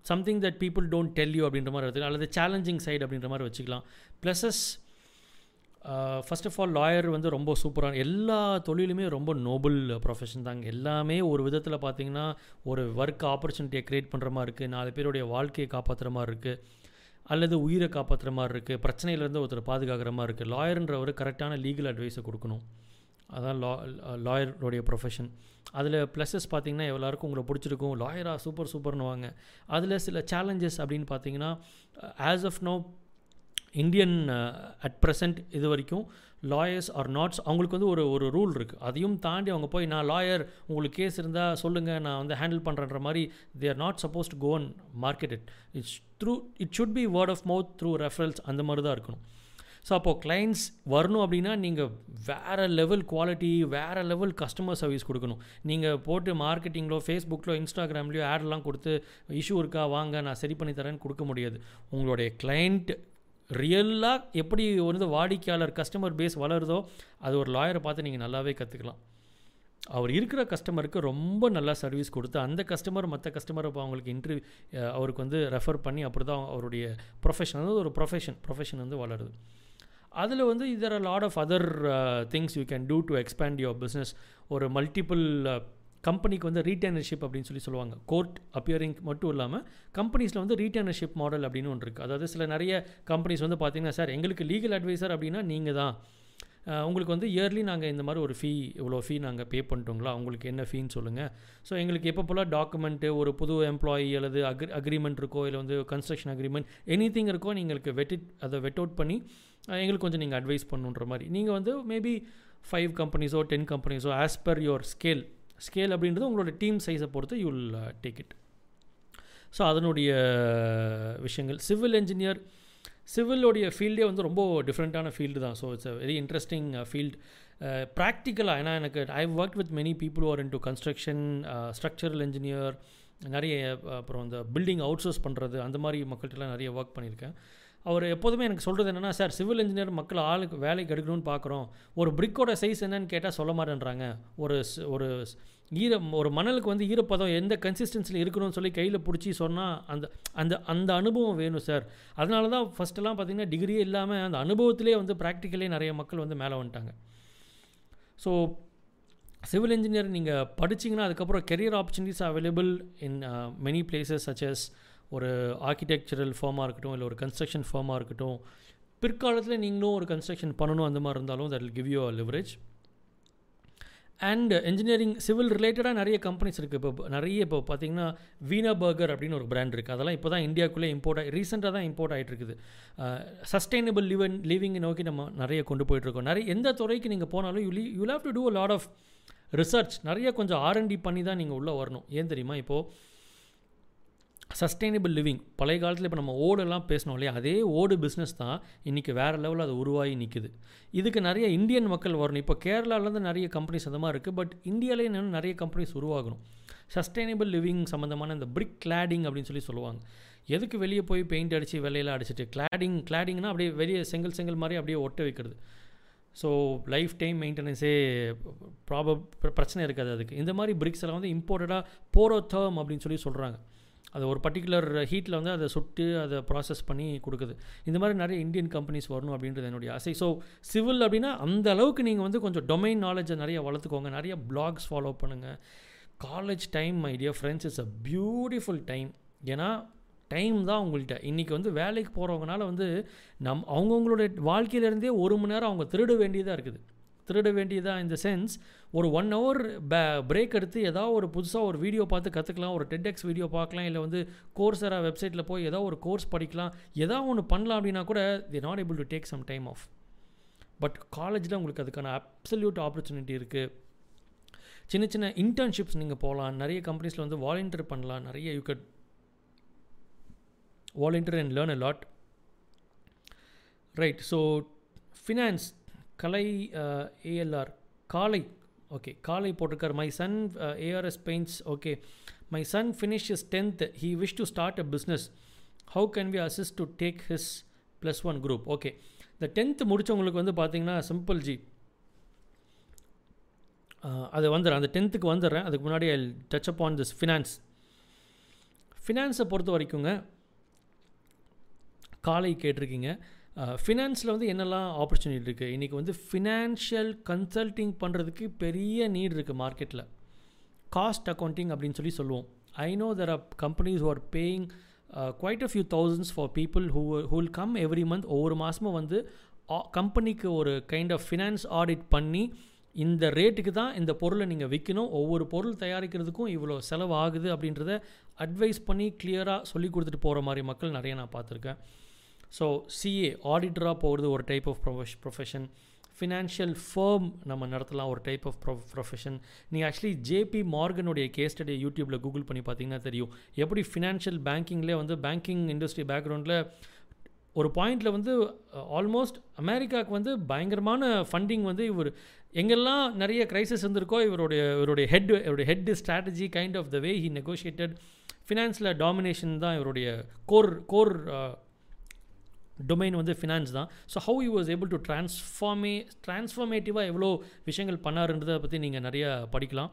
something that people don't tell you அப்படின்ற மாதிரி வச்சுக்கலாம். அல்லது சேலஞ்சிங் சைடு அப்படின்ற மாதிரி வச்சுக்கலாம். Pluses first of all lawyer வந்து ரொம்ப சூப்பரான எல்லா தொழிலுமே ரொம்ப நோபல் ப்ரொஃபஷன் தாங்க. எல்லாமே ஒரு விதத்தில் பார்த்தீங்கன்னா ஒரு ஒர்க் ஆப்பர்ச்சுனிட்டியை க்ரியேட் பண்ணுற மாதிரி இருக்குது நாலு பேருடைய வாழ்க்கையை காப்பாற்றுற மாதிரி இருக்குது அல்லது உயிரை காப்பாற்றுற மாதிரி இருக்குது பிரச்சனையிலேருந்து ஒருத்தர் பாதுகாக்கிற மாதிரி இருக்குது லாயர்ன்றவர் கரெக்டான லீகல் அட்வைஸை கொடுக்கணும். அதான் லா லாயருடைய ப்ரொஃபஷன் அதில் ப்ளஸஸ் பார்த்தீங்கன்னா எல்லாருக்கும் உங்களை பிடிச்சிருக்கும். லாயராக சூப்பர் சூப்பர்னு வாங்க அதில் சில சேலஞ்சஸ் அப்படின்னு பார்த்தீங்கன்னா as of now Indian at present இது வரைக்கும் லாயர்ஸ் ஆர் நாட்ஸ் அவங்களுக்கு வந்து ஒரு ஒரு ரூல் இருக்குது அதையும் தாண்டி அவங்க போய் நான் லாயர் உங்களுக்கு கேஸ் இருந்தால் சொல்லுங்கள் நான் வந்து ஹேண்டில் பண்ணுறன்ற மாதிரி they are not suppose to go and market it it's through it should be word of mouth through referrals அந்த மாதிரி தான் இருக்கணும். ஸோ அப்போது கிளைண்ட்ஸ் வரணும் அப்படின்னா நீங்கள் வேறு லெவல் குவாலிட்டி வேறு லெவல் கஸ்டமர் சர்வீஸ் கொடுக்கணும். நீங்கள் போட்டு மார்க்கெட்டிங்கிலோ ஃபேஸ்புக்கிலோ இன்ஸ்டாகிராம்லேயோ ஆட்லாம் கொடுத்து இஷ்யூ இருக்கா வாங்க நான் சரி பண்ணி தரேன்னு கொடுக்க முடியாது. உங்களுடைய கிளைண்ட் ரியலாக எப்படி வந்து வாடிக்கையாளர் கஸ்டமர் பேஸ் வளருதோ அது ஒரு லாயரை பார்த்து நீங்கள் நல்லாவே கற்றுக்கலாம் அவர் இருக்கிற கஸ்டமருக்கு ரொம்ப நல்லா சர்வீஸ் கொடுத்து அந்த கஸ்டமர் மற்ற கஸ்டமரை இப்போ அவங்களுக்கு இன்டர்வியூ அவருக்கு வந்து ரெஃபர் பண்ணி அப்படி தான் அவருடைய ப்ரொஃபஷன் வந்து ஒரு ப்ரொஃபஷன் ப்ரொஃபஷன் வந்து வளருது. அதில் வந்து இதர் are lot of other things you can do to expand your business ஒரு மல்டிபிள் கம்பெனிக்கு வந்து ரீட்டர்னர்ஷிப் அப்படின்னு சொல்லி சொல்லுவாங்க. கோர்ட் அப்பியரிங் மட்டும் இல்லாமல் கம்பெனிஸில் வந்து ரீட்டர்னர்ஷிப் மாடல் அப்படின்னு ஒன்று இருக்குது அதாவது சில நிறைய கம்பெனிஸ் வந்து பார்த்திங்கன்னா சார் எங்களுக்கு லீகல் அட்வைசர் அப்படின்னா நீங்கள் தான். உங்களுக்கு வந்து இயர்லி நாங்கள் இந்த மாதிரி ஒரு ஃபீ இவ்வளோ ஃபீ நாங்கள் பே பண்ணிட்டோங்களா உங்களுக்கு என்ன ஃபீன்னு சொல்லுங்கள் ஸோ எங்களுக்கு எப்போ போல் டாக்குமெண்ட்டு ஒரு புது எம்ப்ளாயி அல்லது அக்ரி அக்ரிமெண்ட் இருக்கோ இல்லை வந்து கன்ஸ்ட்ரக்ஷன் அக்ரிமெண்ட் எனி திங் இருக்கோ நீங்களுக்கு வெட்டிட் அதை வெட் அவுட் பண்ணி எங்களுக்கு கொஞ்சம் நீங்கள் அட்வைஸ் பண்ணுன்ற மாதிரி. நீங்கள் வந்து மேபி ஃபைவ் கம்பெனிஸோ ten கம்பெனிஸோ as per your scale scale அப்படின்றது உங்களோட டீம் சைஸை பொறுத்து you will take it so அதனுடைய விஷயங்கள். சிவில் என்ஜினியர் சிவிலோடைய ஃபீல்டே வந்து ரொம்ப டிஃப்ரெண்ட்டான ஃபீல்டு தான். So it's a very interesting field ப்ராக்டிக்கலாக ஏன்னா எனக்கு I work with many people are in to construction structural engineer நிறைய அப்புறம் இந்த பில்டிங் அவுட் சோர்ஸ் பண்ணுறது அந்த மாதிரி மக்கள்கிட்டலாம் நிறைய ஒர்க் பண்ணியிருக்கேன். அவர் எப்போதுமே எனக்கு சொல்கிறது என்னென்னா சார் சிவில் இன்ஜினியர் மக்கள் ஆளுக்கு வேலைக்கு எடுக்கணும்னு பார்க்குறோம் ஒரு பிரிக்கோட சைஸ் என்னன்னு கேட்டால் சொல்ல மாட்டேன்றாங்க. ஒரு ஒரு ஈர ஒரு மணலுக்கு வந்து ஈரப்பதம் எந்த கன்சிஸ்டன்சியில் இருக்கணும்னு சொல்லி கையில் பிடிச்சி சொன்னால் அந்த அந்த அந்த அனுபவம் வேணும் சார். அதனால தான் ஃபஸ்ட்டெல்லாம் பார்த்திங்கன்னா டிகிரியே இல்லாமல் அந்த அனுபவத்திலே வந்து ப்ராக்டிக்கலே நிறைய மக்கள் வந்து மேலே வந்துட்டாங்க. ஸோ சிவில் இன்ஜினியர் நீங்கள் படிச்சிங்கன்னா அதுக்கப்புறம் career opportunities available in many places such as ஒரு ஆர்கிடெக்சரல் ஃபார்மாக இருக்கட்டும் இல்லை ஒரு கன்ஸ்ட்ரக்ஷன் ஃபார்மாக இருக்கட்டும் பிற்காலத்தில் நீங்களும் ஒரு கன்ஸ்ட்ரக்ஷன் பண்ணணும் அந்த மாதிரி இருந்தாலும் that will give you a leverage and engineering civil ரிலேட்டடாக நிறைய கம்பெனிஸ் இருக்குது இப்போ நிறைய இப்போ பார்த்தீங்கன்னா வீனா பர்கர் அப்படின்னு ஒரு பிராண்ட் இருக்குது அதெல்லாம் இப்போ தான் இந்தியாவுக்குள்ளே இம்போர்ட் ஆகி ரீசெண்டாக தான் இம்போர்ட் ஆகிட்டு இருக்குது. சஸ்டைனபிள் லிவன் லிவிங்கை நோக்கி நம்ம நிறைய கொண்டு போயிட்டுருக்கோம் நிறைய எந்த துறைக்கு நீங்கள் போனாலும் you you have to do a lot of research நிறைய கொஞ்சம் ஆர்என்டி பண்ணி தான் நீங்கள் உள்ளே வரணும். ஏன் தெரியுமா? இப்போது சஸ்டைனபிள் லிவிங் பழைய காலத்தில் இப்போ நம்ம ஓடெல்லாம் பேசணும் இல்லையா? அதே ஓடு பிஸ்னஸ் தான் இன்றைக்கி வேறு லெவலில் அது உருவாகி நிற்குது இதுக்கு நிறைய இந்தியன் மக்கள் வரணும். இப்போ கேரளாவிலேருந்து நிறைய கம்பெனிஸ் அந்த மாதிரி இருக்குது பட் இந்தியாவிலே இன்னும் நிறைய கம்பெனிஸ் உருவாகணும். சஸ்டைனபிள் லிவிங் சம்மந்தமான இந்த பிரிக் கிளாடிங் அப்படின்னு சொல்லி சொல்லுவாங்க. எதுக்கு வெளியே போய் பெயிண்ட் அடித்து வெள்ளையெல்லாம் அடிச்சுட்டு? கிளாடிங் கிளாடிங்னா அப்படியே வெளியே செங்கல் செங்கல் மாதிரி அப்படியே ஒட்ட வைக்கிறது. ஸோ லைஃப் டைம் மெயின்டெனன்ஸே ப்ராப பிரச்சனை இருக்காது அதுக்கு. இந்த மாதிரி பிரிக்ஸ் எல்லாம் வந்து இம்போர்ட்டடாக போரோ தேர்ம் அப்படின்னு சொல்லி சொல்கிறாங்க அது ஒரு பர்டிகுலர் ஹீட்டில் வந்து அதை சுட்டு அதை ப்ராசஸ் பண்ணி கொடுக்குது. இந்த மாதிரி நிறைய இந்தியன் கம்பெனிஸ் வரணும் அப்படின்றது என்னுடைய ஆசை. ஸோ சிவில் அப்படின்னா அந்த அளவுக்கு நீங்கள் வந்து கொஞ்சம் டொமைன் நாலேஜை நிறைய வளர்த்துக்கோங்க. நிறைய பிளாக்ஸ் ஃபாலோ பண்ணுங்கள் college time my dear friends it's a beautiful time ஏன்னா டைம் தான் உங்கள்கிட்ட இன்றைக்கி வந்து வேலைக்கு போகிறவங்கனால வந்து நம் அவங்கவுங்களுடைய வாழ்க்கையிலேருந்தே ஒரு மணி நேரம் அவங்க திருட வேண்டியதாக இருக்குது. திருட வேண்டியதாக இந்த சென்ஸ் ஒரு ஒன் ஹவர் பே பிரேக் எடுத்து ஏதாவது ஒரு புதுசாக ஒரு வீடியோ பார்த்து கற்றுக்கலாம் ஒரு டெட்எக்ஸ் வீடியோ பார்க்கலாம் இல்லை வந்து கோர்ஸராக வெப்சைட்டில் போய் ஏதோ ஒரு கோர்ஸ் படிக்கலாம் ஏதாவது ஒன்று பண்ணலாம் அப்படின்னா கூட the not able to take some time off but காலேஜில் உங்களுக்கு அதுக்கான அப்சல்யூட் ஆப்பர்ச்சுனிட்டி இருக்குது சின்ன சின்ன இன்டர்ன்ஷிப்ஸ் நீங்கள் போகலாம் நிறைய கம்பெனிஸில் வந்து வாலண்டியர் பண்ணலாம் நிறைய you could volunteer and learn a lot right so finance Kalai ALR காலை. ஓகே காலை போட்டிருக்கார். My son ARS paints okay. My son finish is tenth he wish to start a business how can we assist to take his plus one group okay இந்த tenth முடித்தவங்களுக்கு வந்து பார்த்தீங்கன்னா simple G அது வந்துடுறேன் அந்த டென்த்துக்கு வந்துடுறேன் அதுக்கு முன்னாடி I touch up on this finance ஃபினான்ஸை பொறுத்த வரைக்குங்க காலை கேட்டிருக்கீங்க. ஃபினான்ஸில் வந்து என்னெல்லாம் ஆப்பர்ச்சுனிட்டி இருக்குது இன்றைக்கி வந்து ஃபினான்ஷியல் கன்சல்ட்டிங் பண்ணுறதுக்கு பெரிய நீட் இருக்குது மார்க்கெட்டில் காஸ்ட் அக்கௌண்டிங் அப்படின்னு சொல்லி சொல்லுவோம். I know there are companies who are paying quite a few thousands for people who who will come every month ஒவ்வொரு மாதமும் வந்து கம்பெனிக்கு ஒரு கைண்ட் ஆஃப் ஃபினான்ஸ் ஆடிட் பண்ணி இந்த ரேட்டுக்கு தான் இந்த பொருளை நீங்கள் விற்கணும் ஒவ்வொரு பொருள் தயாரிக்கிறதுக்கும் இவ்வளோ செலவு ஆகுது அப்படின்றத அட்வைஸ் பண்ணி கிளியராக சொல்லி கொடுத்துட்டு போகிற மாதிரி மக்கள் நிறைய நான் பார்த்துருக்கேன். ஸோ சிஏ ஆடிட்டராக போகிறது ஒரு type of ப்ரொஃபஷ் profession financial firm நம்ம நடத்தலாம் ஒரு டைப் ஆஃப் ப்ரொ ப்ரொஃபஷன் நீங்கள் ஆக்சுவலி ஜேபி மார்கனுடைய கேஸ் ஸ்டடி யூடியூப்பில் கூகுள் பண்ணி பார்த்தீங்கன்னா தெரியும். எப்படி ஃபினான்ஷியல் பேங்கிங்லேயே வந்து பேங்கிங் இண்டஸ்ட்ரி பேக்ரவுண்டில் ஒரு பாயிண்டில் வந்து ஆல்மோஸ்ட் அமெரிக்காவுக்கு வந்து பயங்கரமான ஃபண்டிங் வந்து இவர் எங்கெல்லாம் நிறைய க்ரைசிஸ் இருந்திருக்கோ இவருடைய இவருடைய ஹெட் இவருடைய head strategy kind of the way he negotiated ஃபினான்ஸில் domination தான் இவருடைய கோர் கோர் டொமைன் வந்து ஃபினான்ஸ் தான். So how you was able to ட்ரான்ஸ்ஃபார்மே ட்ரான்ஸ்ஃபார்மேட்டிவாக எவ்வளோ விஷயங்கள் பண்ணாருன்றதை பற்றி நீங்கள் நிறையா படிக்கலாம்.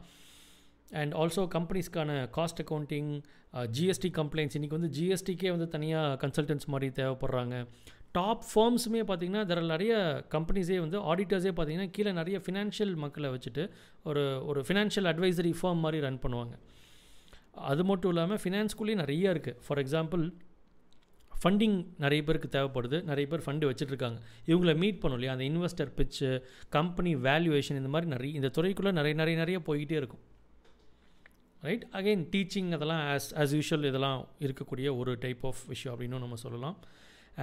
அண்ட் ஆல்சோ கம்பெனிஸ்க்கான காஸ்ட் அக்கௌண்டிங் ஜிஎஸ்டி கம்ப்ளைண்ட்ஸ் இன்றைக்கி வந்து ஜிஎஸ்டிக்கே வந்து தனியாக கன்சல்டன்ஸ் மாதிரி தேவைப்படுறாங்க. டாப் ஃபார்ம்ஸுமே பார்த்திங்கன்னா தர நிறைய கம்பெனிஸே வந்து ஆடிட்டர்ஸே பார்த்திங்கன்னா கீழே நிறைய ஃபினான்ஷியல் மக்களை வச்சுட்டு ஒரு ஒரு ஃபினான்ஷியல் அட்வைசரி ஃபார்ம் மாதிரி ரன் பண்ணுவாங்க. அது மட்டும் இல்லாமல் ஃபினான்ஸ்குள்ளேயே நிறைய இருக்குது ஃபார் எக்ஸாம்பிள் ஃபண்டிங் நிறைய பேருக்கு தேவைப்படுது. நிறைய பேர் ஃபண்டு வச்சுட்ருக்காங்க இவங்கள மீட் பண்ணும் இல்லையா? அந்த இன்வெஸ்டர் பிச்சு கம்பெனி வேல்யூவேஷன் இந்த மாதிரி நிறைய இந்த துறைக்குள்ளே நிறைய நிறைய நிறைய போய்கிட்டே இருக்கும். ரைட் அகெயின் டீச்சிங் அதெல்லாம் ஆஸ் ஆஸ் யூஷுவல் இதெல்லாம் இருக்கக்கூடிய ஒரு டைப் ஆஃப் விஷயம் அப்படின்னு நம்ம சொல்லலாம்.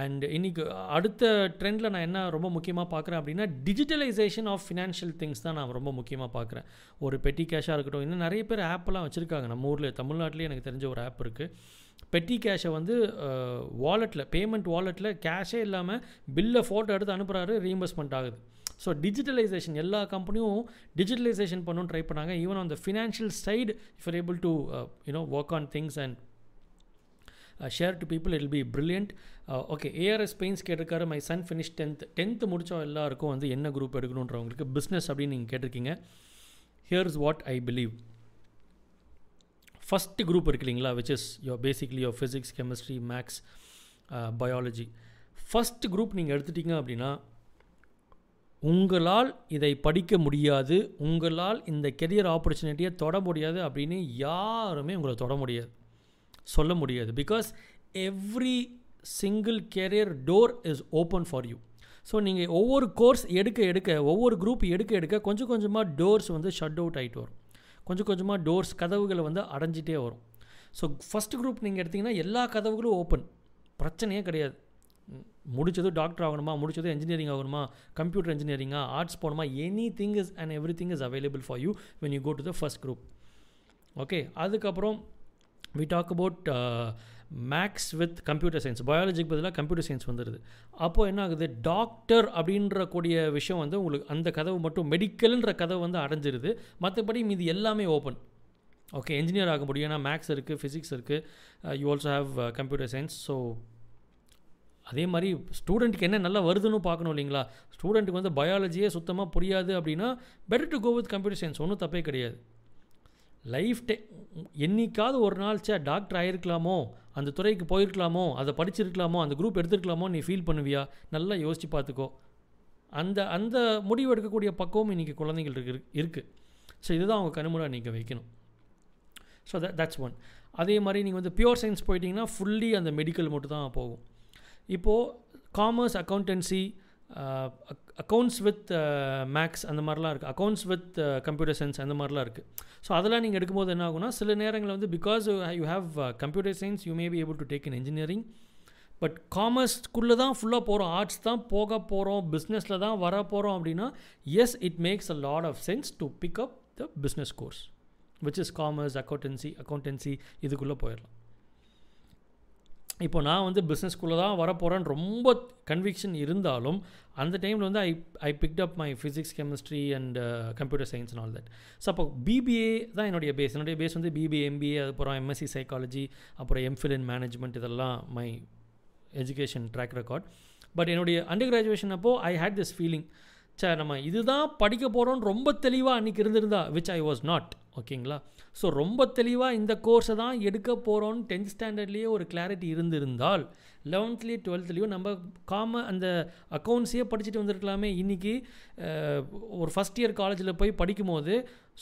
அண்ட் இன்றைக்கி அடுத்த ட்ரெண்டில் நான் என்ன ரொம்ப முக்கியமாக பார்க்குறேன் அப்படின்னா டிஜிட்டலைசேஷன் ஆஃப் ஃபினான்ஷியல் திங்ஸ் தான் நான் ரொம்ப முக்கியமாக பார்க்குறேன் ஒரு பெட்டி கேஷாக இருக்கட்டும் இன்னும் நிறைய பேர் ஆப்பெல்லாம் வச்சுருக்காங்க. நம்ம ஊரில் தமிழ்நாட்டிலே எனக்கு தெரிஞ்ச ஒரு ஆப் இருக்குது பெட்டி கேஷை வந்து வாலெட்டில் பேமெண்ட் வாலெட்டில் கேஷே இல்லாமல் பில்லை ஃபோட்டோ எடுத்து அனுப்புகிறாரு ரீஇம்பர்ஸ்மெண்ட் ஆகுது. ஸோ டிஜிட்டலைசேஷன் எல்லா கம்பெனியும் டிஜிட்டலைசேஷன் பண்ணணும்னு ட்ரை பண்ணாங்க. Even on the financial side if are able to you know work on things and share to people I'll be brilliant okay ARS paints கேட்டிருக்காரு. My son finish tenth tenth முடித்தோம் எல்லாருக்கும் வந்து என்ன group எடுக்கணுன்றவங்களுக்கு business அப்படின்னு நீங்கள் கேட்டிருக்கீங்க. Here's what I believe first group இருக்கு இல்லைங்களா which is your basically your physics chemistry maths biology first group நீங்கள் எடுத்துட்டீங்க அப்படின்னா உங்களால் இதை படிக்க முடியாது உங்களால் இந்த கெரியர் ஆப்பர்ச்சுனிட்டியை தொட முடியாது அப்படின்னு யாருமே உங்களை தொட முடியாது சொல்ல முடியாது. Because every single career door is open for you so நீங்கள் ஒவ்வொரு கோர்ஸ் எடுக்க எடுக்க ஒவ்வொரு குரூப் எடுக்க எடுக்க கொஞ்சம் கொஞ்சமாக டோர்ஸ் வந்து ஷட் அவுட் ஆகிட்டு வரும். கொஞ்சம் கொஞ்சமாக டோர்ஸ் கதவுகளை வந்து அடைஞ்சிட்டே வரும். ஸோ ஃபஸ்ட் குரூப் நீங்கள் எடுத்திங்கன்னா எல்லா கதவுகளும் ஓப்பன் பிரச்சனையே கிடையாது. முடிச்சது டாக்டர் ஆகணுமா? முடிச்சது என்ஜினியரிங் ஆகணுமா? கம்ப்யூட்டர் இன்ஜினியரிங்காக ஆர்ட்ஸ் போகணுமா? Anything is and everything is available for you when you go to the first group okay அதுக்கப்புறம் we talk about maths with computer science பயாலஜிக்கு பதிலாக கம்ப்யூட்டர் சயின்ஸ் வந்துடுது அப்போது என்ன ஆகுது? டாக்டர் அப்படின்ற கூடிய விஷயம் வந்து உங்களுக்கு அந்த கதவு மட்டும் மெடிக்கல்ன்ற கதவு வந்து அடைஞ்சிருது. மற்றபடி மீது எல்லாமே ஓப்பன் ஓகே இன்ஜினியர் ஆக முடியும். ஏன்னா மேக்ஸ் இருக்குது ஃபிசிக்ஸ் இருக்குது you also have computer science so அதே மாதிரி ஸ்டூடெண்ட்டுக்கு என்ன நல்லா வருதுன்னு பார்க்கணும் இல்லைங்களா? ஸ்டூடெண்ட்டுக்கு வந்து பயாலஜியே சுத்தமாக புரியாது அப்படின்னா better to go with computer science ஒன்றும் தப்பே கிடையாது. லைஃப் டே என்னைக்காவது ஒரு நாள் சே டாக்டர் ஆகிருக்கலாமோ அந்த துறைக்கு போயிருக்கலாமோ அதை படிச்சிருக்கலாமோ அந்த குரூப் எடுத்துருக்கலாமோ நீ ஃபீல் பண்ணுவியா? நல்லா யோசித்து பார்த்துக்கோ. அந்த அந்த முடிவு எடுக்கக்கூடிய பக்குவம் இன்றைக்கி குழந்தைகள் இருக்கு இருக்குது ஸோ இதுதான் அவங்க கண்முறை நீங்கள் வைக்கணும். ஸோ தட் தட்ஸ் ஒன் அதே மாதிரி நீங்கள் வந்து பியூர் சயின்ஸ் போயிட்டீங்கன்னா ஃபுல்லி அந்த மெடிக்கல் மட்டும் தான் போகும். இப்போது commerce accountancy accounts with maths அந்த மாதிரிலாம் இருக்குது அக்கௌண்ட்ஸ் வித் கம்ப்யூட்டர் சயின்ஸ் அந்த மாதிரிலாம் இருக்குது ஸோ அதெல்லாம் நீங்கள் எடுக்கும்போது என்ன ஆகுனா சில நேரங்களில் வந்து because you have computer science you may be able to take in engineering but காமர்ஸ்க்குள்ளே தான் ஃபுல்லாக போகிறோம் ஆர்ட்ஸ் தான் போக போகிறோம் பிஸ்னஸில் தான் வர போகிறோம் அப்படின்னா yes it makes a lot of sense to pick up the business course which is commerce accountancy accountancy இதுக்குள்ளே போயிடலாம். இப்போ நான் வந்து பிஸ்னஸ்குள்ளே தான் வரப்போகிறேன்னு ரொம்ப கன்விக்ஷன் இருந்தாலும் அந்த டைமில் வந்து I I picked up my physics chemistry and computer science and all that so அப்போ பிபிஏ தான் என்னுடைய பேஸ் என்னுடைய பேஸ் வந்து பிபிஏ எம்பிஏ அதுக்கப்புறம் எம்எஸ்சி சைக்காலஜி அப்புறம் எம்ஃபில் இன் மேனேஜ்மெண்ட் இதெல்லாம் my education track record but என்னுடைய அண்டர் கிராஜுவேஷன் அப்போது I had this feeling sir நம்ம இதுதான் படிக்க போகிறோன்னு ரொம்ப தெளிவாக அன்றைக்கி இருந்திருந்தா விச் ஐ வாஸ் நாட் ஓகேங்களா? ஸோ ரொம்ப தெளிவாக இந்த கோர்ஸை தான் எடுக்க போகிறோன்னு டென்த் ஸ்டாண்டர்ட்லேயே ஒரு கிளாரிட்டி இருந்திருந்தால் லெவன்த்லேயும் டுவெல்த்லேயும் நம்ம காம அந்த அக்கௌண்ட்ஸையே படிச்சுட்டு வந்திருக்கலாமே. இன்றைக்கி ஒரு ஃபஸ்ட் இயர் காலேஜில் போய் படிக்கும்போது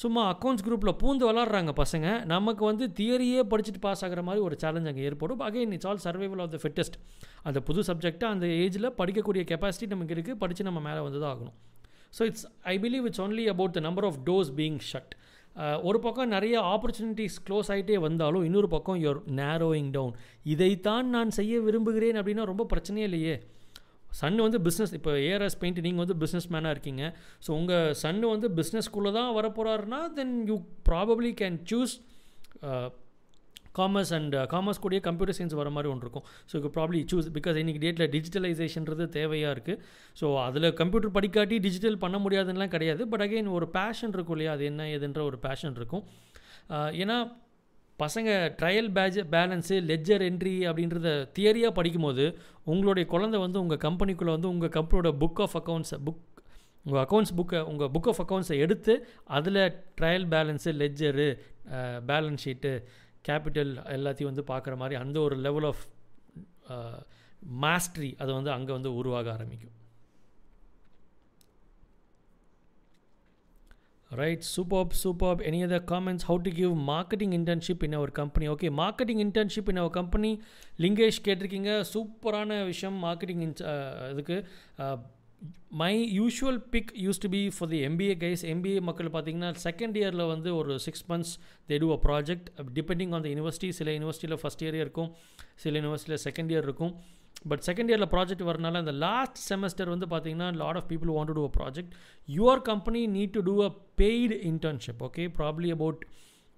சும்மா அக்கௌண்ட்ஸ் குரூப்பில் பூந்து விளாட்றாங்க பசங்க. நமக்கு வந்து தியரியே படிச்சுட்டு பாஸ் ஆகிற மாதிரி ஒரு சேலஞ்ச் அங்கே ஏற்படும். Again it's all survival of the fittest அந்த புது சப்ஜெக்டாக அந்த ஏஜில் படிக்கக்கூடிய கெப்பாசிட்டி நமக்கு இருக்குது படித்து நம்ம மேலே வந்து தான் ஆகணும். So it's I believe it's only about the number of doors being shut ஒரு பக்கம் நிறைய ஆப்பர்ச்சுனிட்டிஸ் க்ளோஸ் ஆகிட்டே வந்தாலும் இன்னொரு பக்கம் யுவர் நேரோயிங் டவுன் இதைத்தான் நான் செய்ய விரும்புகிறேன் அப்படின்னா ரொம்ப பிரச்சனையே இல்லையே. சன் வந்து பிஸ்னஸ் இப்போ ஏஆர்எஸ் பெயிண்ட் நீங்கள் வந்து பிஸ்னஸ் மேனாக இருக்கீங்க. ஸோ உங்கள் சன்னு வந்து பிஸ்னஸ்குள்ளே தான் வரப்போகிறாருன்னா then you probably can choose commerce and commerce கூடிய கம்ப்யூட்டர் சயின்ஸ் வர மாதிரி ஒன்று இருக்கும். So you probably choose because இன்றைக்கி டேட்டில் டிஜிட்டலைசேஷன்றது தேவையாக இருக்குது ஸோ அதில் கம்ப்யூட்டர் படிக்காட்டி டிஜிட்டல் பண்ண முடியாதுன்னெலாம் கிடையாது. பட் அகைன் ஒரு பேஷன் இருக்கும் இல்லையா? அது என்ன ஏதுன்ற ஒரு பேஷன் இருக்கும். ஏன்னா பசங்க trial page balance ledger entry அப்படின்றத தியரியாக படிக்கும்போது உங்களுடைய குழந்தை வந்து உங்கள் கம்பெனிக்குள்ளே வந்து உங்கள் கம்பெனியோட புக் ஆஃப் அக்கௌண்ட்ஸை புக் உங்கள் அக்கௌண்ட்ஸ் புக்கை உங்கள் புக் ஆஃப் அக்கௌண்ட்ஸை எடுத்து அதில் trial balance ledger balance sheet capital எல்லாத்தையும் வந்து பார்க்குற மாதிரி அந்த ஒரு லெவல் ஆஃப் மாஸ்ட்ரி அதை வந்து அங்கே வந்து உருவாக ஆரம்பிக்கும். Right super super any other comments how to give marketing internship in our company okay marketing internship in our company Lingesh கேட்டிருக்கீங்க. சூப்பரான விஷயம் மார்க்கெட்டிங் இன் uh, இதுக்கு uh, my usual pick use to be for the MBA guys MBA மக்கள் பார்த்தீங்கன்னா second இயரில் வந்து ஒரு six months they do a project depending on the university சில யூனிவர்சிட்டியில் ஃபஸ்ட் இயரே இருக்கும் சில யூனிவர்சிட்டியில் செகண்ட் இயர் இருக்கும். பட் செகண்ட் இயரில் ப்ராஜெக்ட் வரனால அந்த லாஸ்ட் செமஸ்டர் வந்து பார்த்தீங்கன்னா lot of people want to do a project your company need to do a paid internship okay probably about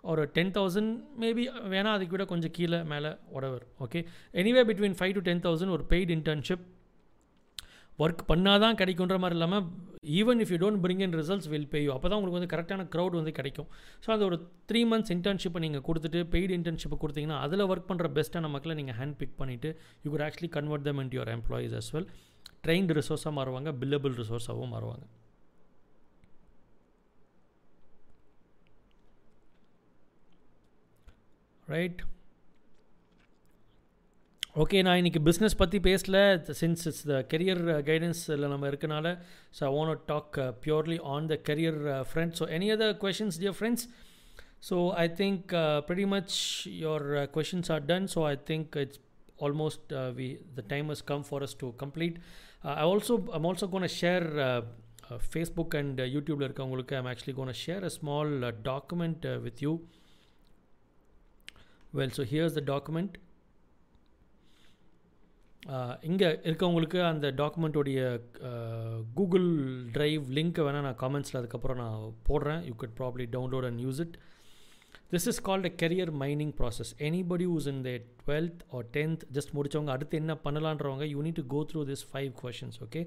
ஒரு டென் தௌசண்ட் மேபி வேணால் அதுக்கு விட கொஞ்சம் கீழே மேலே ஒடவர் okay anyway between five to ten thousand ஒரு பெய்டு இன்டர்ன்ஷிப் ஒர்க் பண்ணால் தான் கிடைக்குன்ற மாதிரி இல்லாமல் even if you don't bring in results will pay you அப்போ தான் உங்களுக்கு வந்து கரெக்டான க்ரௌட் வந்து கிடைக்கும். ஸோ அந்த ஒரு த்ரீ மந்த்ஸ் இன்டர்ன்ஷிப்பை நீங்கள் கொடுத்துட்டு பெய்டு இன்டர்ன்ஷிப்பை கொடுத்தீங்கன்னா அதில் ஒர்க் பண்ணுற பெஸ்ட்டான மக்களை நீங்கள் ஹேண்ட் பிக் பண்ணிவிட்டு you could actually convert them into your employees as well trained ரிசோர்ஸாக மாறுவாங்க பில்லபிள் ரிசோர்ஸாகவும் மாறுவாங்க. ரைட் ஓகே நான் இன்றைக்கி பிஸ்னஸ் பற்றி பேசல சின்ஸ் இட்ஸ் த கெரியர் கைடன்ஸில் நம்ம இருக்கனால so I want talk purely on the career friends so any other questions dear friends so I think pretty much your uh, questions are done so i think it's almost uh, we the time has come for us to complete uh, i also i'm also going to share uh, uh, facebook and uh, youtube ல இருக்கவங்களுக்கு i'm actually going to share a small uh, document uh, with you well so here's the document இங்கே இருக்கவங்களுக்கு அந்த டாக்குமெண்ட்டோடைய Google drive லிங்க்கை வேணால் நான் காமெண்ட்ஸில் அதுக்கப்புறம் நான் போடுறேன். You could probably download and use it this is called a career mining process anybody use in the twelfth or tenth just முடித்தவங்க அடுத்து என்ன பண்ணலான்றவங்க you need to go through this five questions okay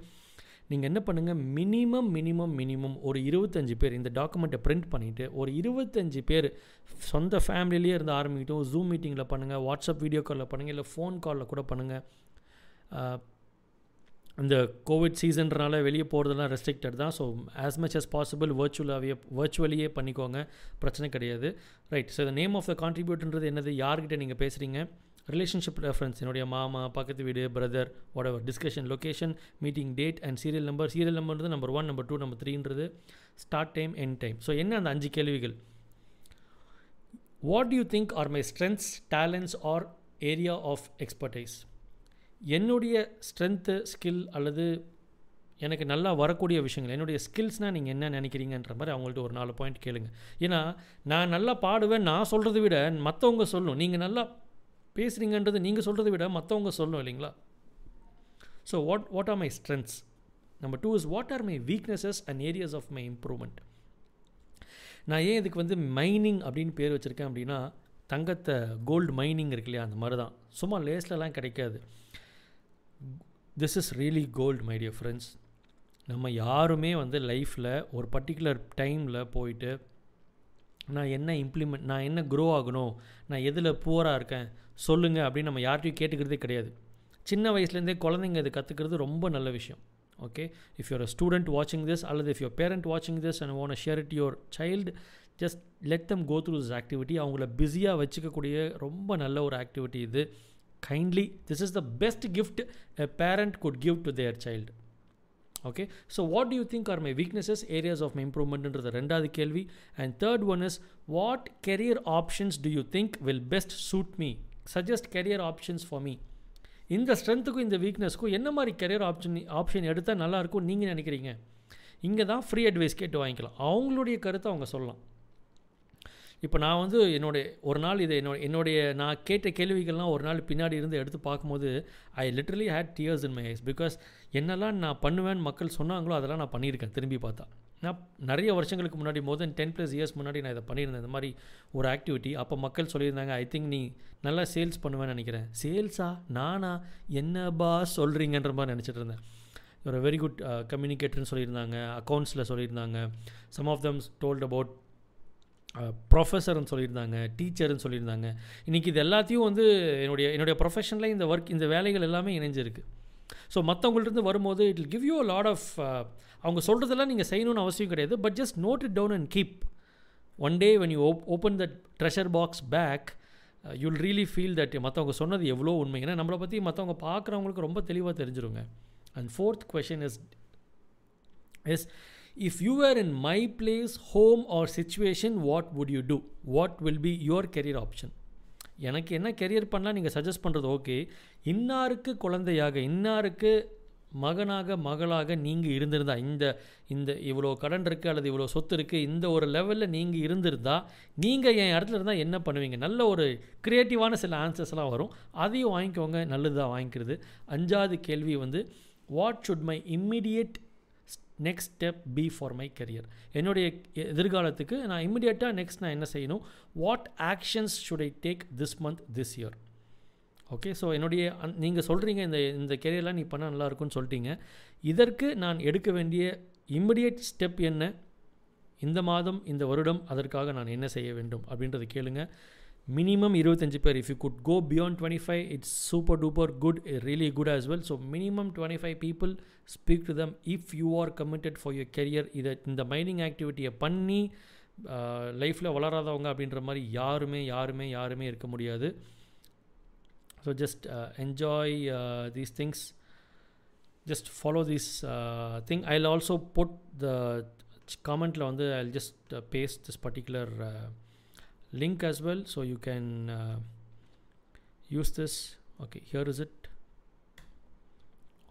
நீங்கள் என்ன பண்ணுங்கள் minimum minimum minimum ஒரு இருபத்தஞ்சி பேர் இந்த டாக்குமெண்ட்டை பிரிண்ட் பண்ணிவிட்டு ஒரு இருபத்தஞ்சி பேர் சொந்த ஃபேமிலியிலே இருந்து ஆரம்பிக்கிட்டோம் ஜூம் மீட்டிங்கில் பண்ணுங்கள் வாட்ஸ்அப் வீடியோ காலில் பண்ணுங்கள் இல்லை ஃபோன் காலில் கூட பண்ணுங்கள் இந்த கோவிட் சீசன்றனால வெளியே போகிறதெல்லாம் ரெஸ்ட்ரிக்டட் தான். So as much as possible வர்ச்சுவலாகவே வர்ச்சுவலியே பண்ணிக்கோங்க. பிரச்சனை கிடையாது. Right so the name of the கான்ட்ரிபியூட்ன்றது என்னது? யார்கிட்ட நீங்கள் பேசுகிறீங்க ரிலேஷன்ஷிப் ரெஃபரன்ஸ் என்னுடைய மாமா பக்கத்து வீடு brother ஒடவர் discussion location meeting date and serial number serial நம்பர்ன்றது number one number two number த்ரீன்றது start time end time so என்ன அந்த அஞ்சு கேள்விகள்? What you think are my strengths talents or area of expertise என்னுடைய strength skill அல்லது எனக்கு நல்லா வரக்கூடிய விஷயங்கள் என்னுடைய ஸ்கில்ஸ்னால் நீங்கள் என்ன நினைக்கிறீங்கன்ற மாதிரி அவங்கள்ட்ட ஒரு நாலு பாயிண்ட் கேளுங்க. ஏன்னா நான் நல்லா பாடுவேன் நான் சொல்கிறத விட மற்றவங்க சொல்லணும் நீங்கள் நல்லா பேசுகிறீங்கன்றது நீங்கள் சொல்கிறத விட மற்றவங்க சொல்லணும் இல்லைங்களா? So what what are my strengths number two is what are my weaknesses and areas of my improvement நான் ஏன் இதுக்கு வந்து மைனிங் அப்படின்னு பேர் வச்சுருக்கேன் அப்படின்னா தங்கத்தை கோல்டு மைனிங் இருக்கு இல்லையா அந்த மாதிரி தான் சும்மா லேஸ்லலாம் கிடைக்காது. This is really gold my dear friends நம்ம யாருமே வந்து லைஃப்பில் ஒரு பர்டிகுலர் டைமில் போயிட்டு நான் என்ன இம்ப்ளிமெண்ட் நான் என்ன க்ரோ ஆகணும் நான் எதில் புவராக இருக்கேன் சொல்லுங்கள் அப்படின்னு நம்ம யார்ட்டையும் கேட்டுக்கிறதே கிடையாது. சின்ன வயசுலேருந்தே குழந்தைங்க இது கற்றுக்கிறது ரொம்ப நல்ல விஷயம். Okay if you're a student வாட்சிங் திஸ் அல்லது இஃப் யூர் பேரண்ட் வாட்சிங் this and own share it your child just let them go through this activity அவங்கள பிஸியாக வச்சுக்கக்கூடிய ரொம்ப நல்ல ஒரு ஆக்டிவிட்டி இது. Kindly this is the best gift a parent could give to their child okay so what do you think are my weaknesses areas of my இம்ப்ரூவ்மெண்ட்ன்றது ரெண்டாவது கேள்வி. And third one is what career options do you think will best suit me suggest career options for me இந்த ஸ்ட்ரென்த்துக்கும் இந்த வீக்னஸ்க்கும் என்ன மாதிரி career option option எடுத்தால் நல்லாயிருக்கும் நீங்கள் நினைக்கிறீங்க? இங்கே தான் ஃப்ரீ அட்வைஸ் கேட்டு வாங்கிக்கலாம். அவங்களுடைய கருத்தை அவங்க சொல்லலாம். இப்போ நான் வந்து என்னுடைய ஒரு நாள் இதை என்னோட என்னுடைய நான் கேட்ட கேள்விகள்லாம் ஒரு நாள் பின்னாடி இருந்து எடுத்து பார்க்கும்போது I literally had tears in my eyes because என்னெல்லாம் நான் பண்ணுவேன்னு மக்கள் சொன்னாங்களோ அதெல்லாம் நான் பண்ணியிருக்கேன் திரும்பி பார்த்தா. நான் நிறைய வருஷங்களுக்கு முன்னாடி more than ten plus years முன்னாடி நான் இதை பண்ணியிருந்தேன். இந்த மாதிரி ஒரு ஆக்டிவிட்டி அப்போ மக்கள் சொல்லியிருந்தாங்க ஐ திங்க் நீ நல்லா சேல்ஸ் பண்ணுவேன்னு நினைக்கிறேன். சேல்ஸா நானா? என்ன பாஸ் சொல்கிறீங்கன்ற மாதிரி நினச்சிட்டு இருந்தேன். ஒரு வெரி குட் கம்யூனிகேட்டர்னு சொல்லியிருந்தாங்க அக்கௌண்ட்ஸில் சொல்லியிருந்தாங்க. Some of them told about ப்ரொஃபஸர்னு சொல்லியிருந்தாங்க டீச்சர்னு சொல்லியிருந்தாங்க. இன்றைக்கி இது எல்லாத்தையும் வந்து என்னுடைய என்னுடைய ப்ரொஃபஷனில் இந்த ஒர்க் இந்த வேலைகள் எல்லாமே இணைஞ்சிருக்கு. ஸோ மற்றவங்கள்ட்ட வரும்போது it will give you lot of அவங்க சொல்கிறதெல்லாம் நீங்கள் செய்யணும்னு அவசியம் கிடையாது. But just note it down and keep one day when you open that treasure box back you'll really feel that மற்றவங்க சொன்னது எவ்வளோ உண்மை. ஏன்னா நம்மளை பற்றி மற்றவங்க பார்க்குறவங்களுக்கு ரொம்ப தெளிவாக தெரிஞ்சிருங்க. And fourth question is is if you were in my place home or situation what would you do? What will be your career option? எனக்கு என்ன கெரியர் பண்ணலாம் நீங்கள் சஜஸ்ட் பண்ணுறது ஓகே இன்னாருக்கு குழந்தையாக இன்னாருக்கு மகனாக மகளாக நீங்கள் இருந்திருந்தா இந்த இந்த இவ்வளோ கடன் இருக்குது அல்லது இவ்வளோ சொத்து இருக்குது இந்த ஒரு லெவலில் நீங்கள் இருந்திருந்தா நீங்கள் என் இடத்துல இருந்தால் என்ன பண்ணுவீங்க? நல்ல ஒரு க்ரியேட்டிவான சில ஆன்சர்ஸ்லாம் வரும். அதையும் வாங்கிக்கோங்க. நல்லது தான் வாங்கிக்கிறது. அஞ்சாவது கேள்வி வந்து what should my immediate next step be for my career என்னுடைய எதிர்காலத்துக்கு நான் இமிடியேட்டாக நெக்ஸ்ட் நான் என்ன செய்யணும்? What actions should I take this month this year okay so என்னுடைய அந் நீங்கள் சொல்கிறீங்க இந்த இந்த கெரியர்லாம் நீ பண்ணால் நல்லா இருக்கும்னு சொல்லிட்டீங்க. இதற்கு நான் எடுக்க வேண்டிய இமிடியேட் ஸ்டெப் என்ன? இந்த மாதம் இந்த வருடம் அதற்காக நான் என்ன செய்ய வேண்டும்? அப்படின்றத கேளுங்கள் மினிமம் இருபத்தஞ்சி பேர். If you could go beyond twenty five it's super duper good really good as well so minimum twenty five people speak to them if you are committed for your career இதை இந்த mining ஆக்டிவிட்டியை பண்ணி லைஃப்பில் வளராதவங்க அப்படின்ற மாதிரி யாருமே யாருமே யாருமே இருக்க முடியாது. So just enjoy these things just follow this thing I also put the காமெண்ட்டில் வந்து I just paste this particular link as well so you can uh, use this okay here is it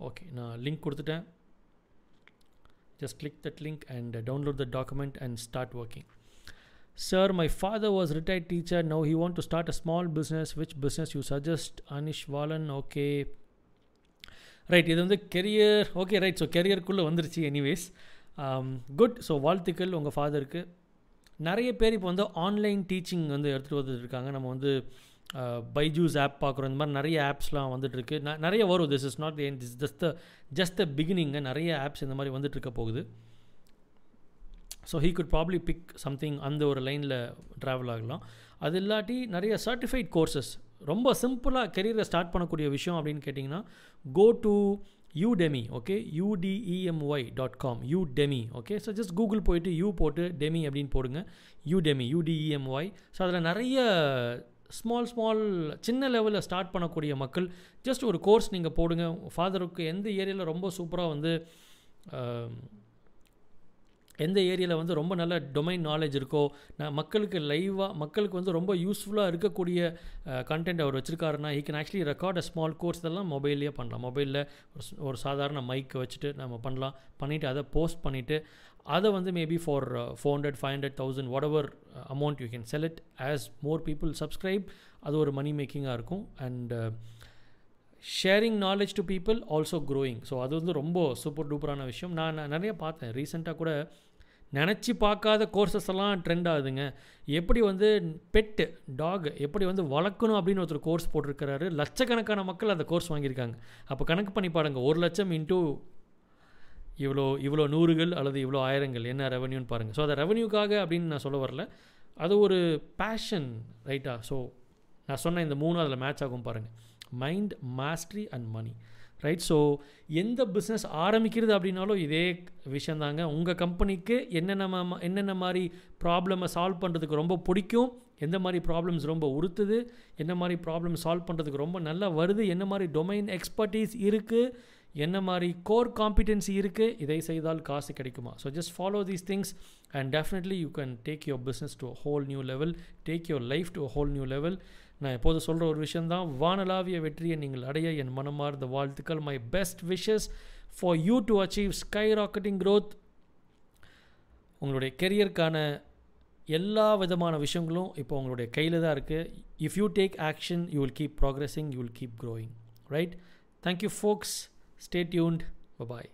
okay now link கொடுத்துட்டேன் just click that link and uh, download the document and start working sir my father was retired teacher now he want to start a small business which business you suggest anish valan okay right இது வந்து career okay right so கெரியருக்குள்ளே வந்துருச்சு anyways good so வாழ்த்துக்கள் உங்கள் ஃபாதருக்கு நிறைய பேர் இப்போ வந்து ஆன்லைன் டீச்சிங் வந்து எடுத்துகிட்டு வந்துட்டு இருக்காங்க. நம்ம வந்து பைஜூஸ் ஆப் பார்க்குறோம். இந்த மாதிரி நிறைய ஆப்ஸ்லாம் வந்துட்டுருக்கு. நிறைய வரும். This is not an this just the just the பிகினிங்க நிறைய ஆப்ஸ் இந்த மாதிரி வந்துட்டுருக்க போகுது. So he could probably pick something அந்த ஒரு லைனில் ட்ராவல் ஆகலாம். அது இல்லாட்டி நிறைய சர்டிஃபைட் கோர்சஸ் ரொம்ப சிம்பிளாக கெரியரை ஸ்டார்ட் பண்ணக்கூடிய விஷயம் அப்படின்னு கேட்டிங்கன்னா go to Udemy okay U D E M Y dot com Udemy okay so just Google போயிட்டு யூ போட்டு டெமி அப்படின்னு போடுங்க. யூடெமி யூடிஇஎம்ஒய் ஸோ அதில் நிறைய ஸ்மால் ஸ்மால் சின்ன லெவலில் ஸ்டார்ட் பண்ணக்கூடிய மக்கள் ஜஸ்ட் ஒரு கோர்ஸ் நீங்கள் போடுங்க. ஃபாதருக்கு எந்த ஏரியாவில் ரொம்ப சூப்பராக வந்து எந்த ஏரியாவில் வந்து ரொம்ப நல்ல டொமைன் நாலேஜ் இருக்கோ நான் மக்களுக்கு லைவாக மக்களுக்கு வந்து ரொம்ப யூஸ்ஃபுல்லாக இருக்கக்கூடிய கண்டென்ட் அவர் வச்சுருக்காருன்னா he can actually record a small course இதெல்லாம் மொபைல்லேயே பண்ணலாம். மொபைலில் ஒரு சாதாரண மைக்கை வச்சுட்டு நம்ம பண்ணலாம். பண்ணிவிட்டு அதை போஸ்ட் பண்ணிவிட்டு அதை வந்து maybe for four hundred five hundred thousand whatever amount you can sell it as more people subscribe அது ஒரு மணி மேக்கிங்காக இருக்கும். And sharing knowledge to people also growing so அது வந்து ரொம்ப சூப்பர் டூப்பரான விஷயம். நான் நிறைய பார்த்தேன். ரீசெண்டாக கூட நினச்சி பார்க்காத கோர்சஸ் எல்லாம் ட்ரெண்ட் ஆகுதுங்க. எப்படி வந்து பெட்டு டாக் எப்படி வந்து வளர்க்கணும் அப்படின்னு ஒருத்தர் கோர்ஸ் போட்டிருக்கிறாரு. லட்சக்கணக்கான மக்கள் அந்த கோர்ஸ் வாங்கியிருக்காங்க. அப்போ கணக்கு பண்ணி பாருங்க. ஒரு லட்சம் இன்ட்டு இவ்வளோ இவ்வளோ நூறுகள் அல்லது இவ்வளோ ஆயிரங்கள். என்ன ரெவன்யூன்னு பாருங்கள் ஸோ அதை ரெவன்யூக்காக அப்படின்னு நான் சொல்ல வரல. அது ஒரு பேஷன் ரைட்டா ஸோ நான் சொன்ன இந்த மூணு அதில் மேட்ச் ஆகும் பாருங்கள் mind mastery and money right so எந்த பிஸ்னஸ் ஆரம்பிக்கிறது அப்படின்னாலும் இதே விஷயந்தாங்க. உங்கள் கம்பெனிக்கு என்னென்ன என்னென்ன மாதிரி ப்ராப்ளமை சால்வ் பண்ணுறதுக்கு ரொம்ப பிடிக்கும்? எந்த மாதிரி ப்ராப்ளம்ஸ் ரொம்ப உறுத்துது? என்ன மாதிரி ப்ராப்ளம் சால்வ் பண்ணுறதுக்கு ரொம்ப நல்லா வருது? என்ன மாதிரி டொமைன் எக்ஸ்பர்டீஸ் இருக்குது என்ன மாதிரி கோர் காம்பிடென்சி இருக்குது இதை செய்தால் காசு கிடைக்குமா? So just follow these things and definitely you can take your business to whole new level take your life to whole new level நான் எப்போது சொல்கிற ஒரு விஷயந்தான் வானலாவிய வெற்றியை நீங்கள் அடைய என் மனமார்ந்த வாழ்த்துக்கள். My best wishes for you to achieve sky rocketing growth உங்களுடைய கெரியருக்கான எல்லா விதமான விஷயங்களும் இப்போ உங்களுடைய கையில் தான் இருக்குது if you take action you will keep progressing you will keep growing right thank you folks stay tuned bye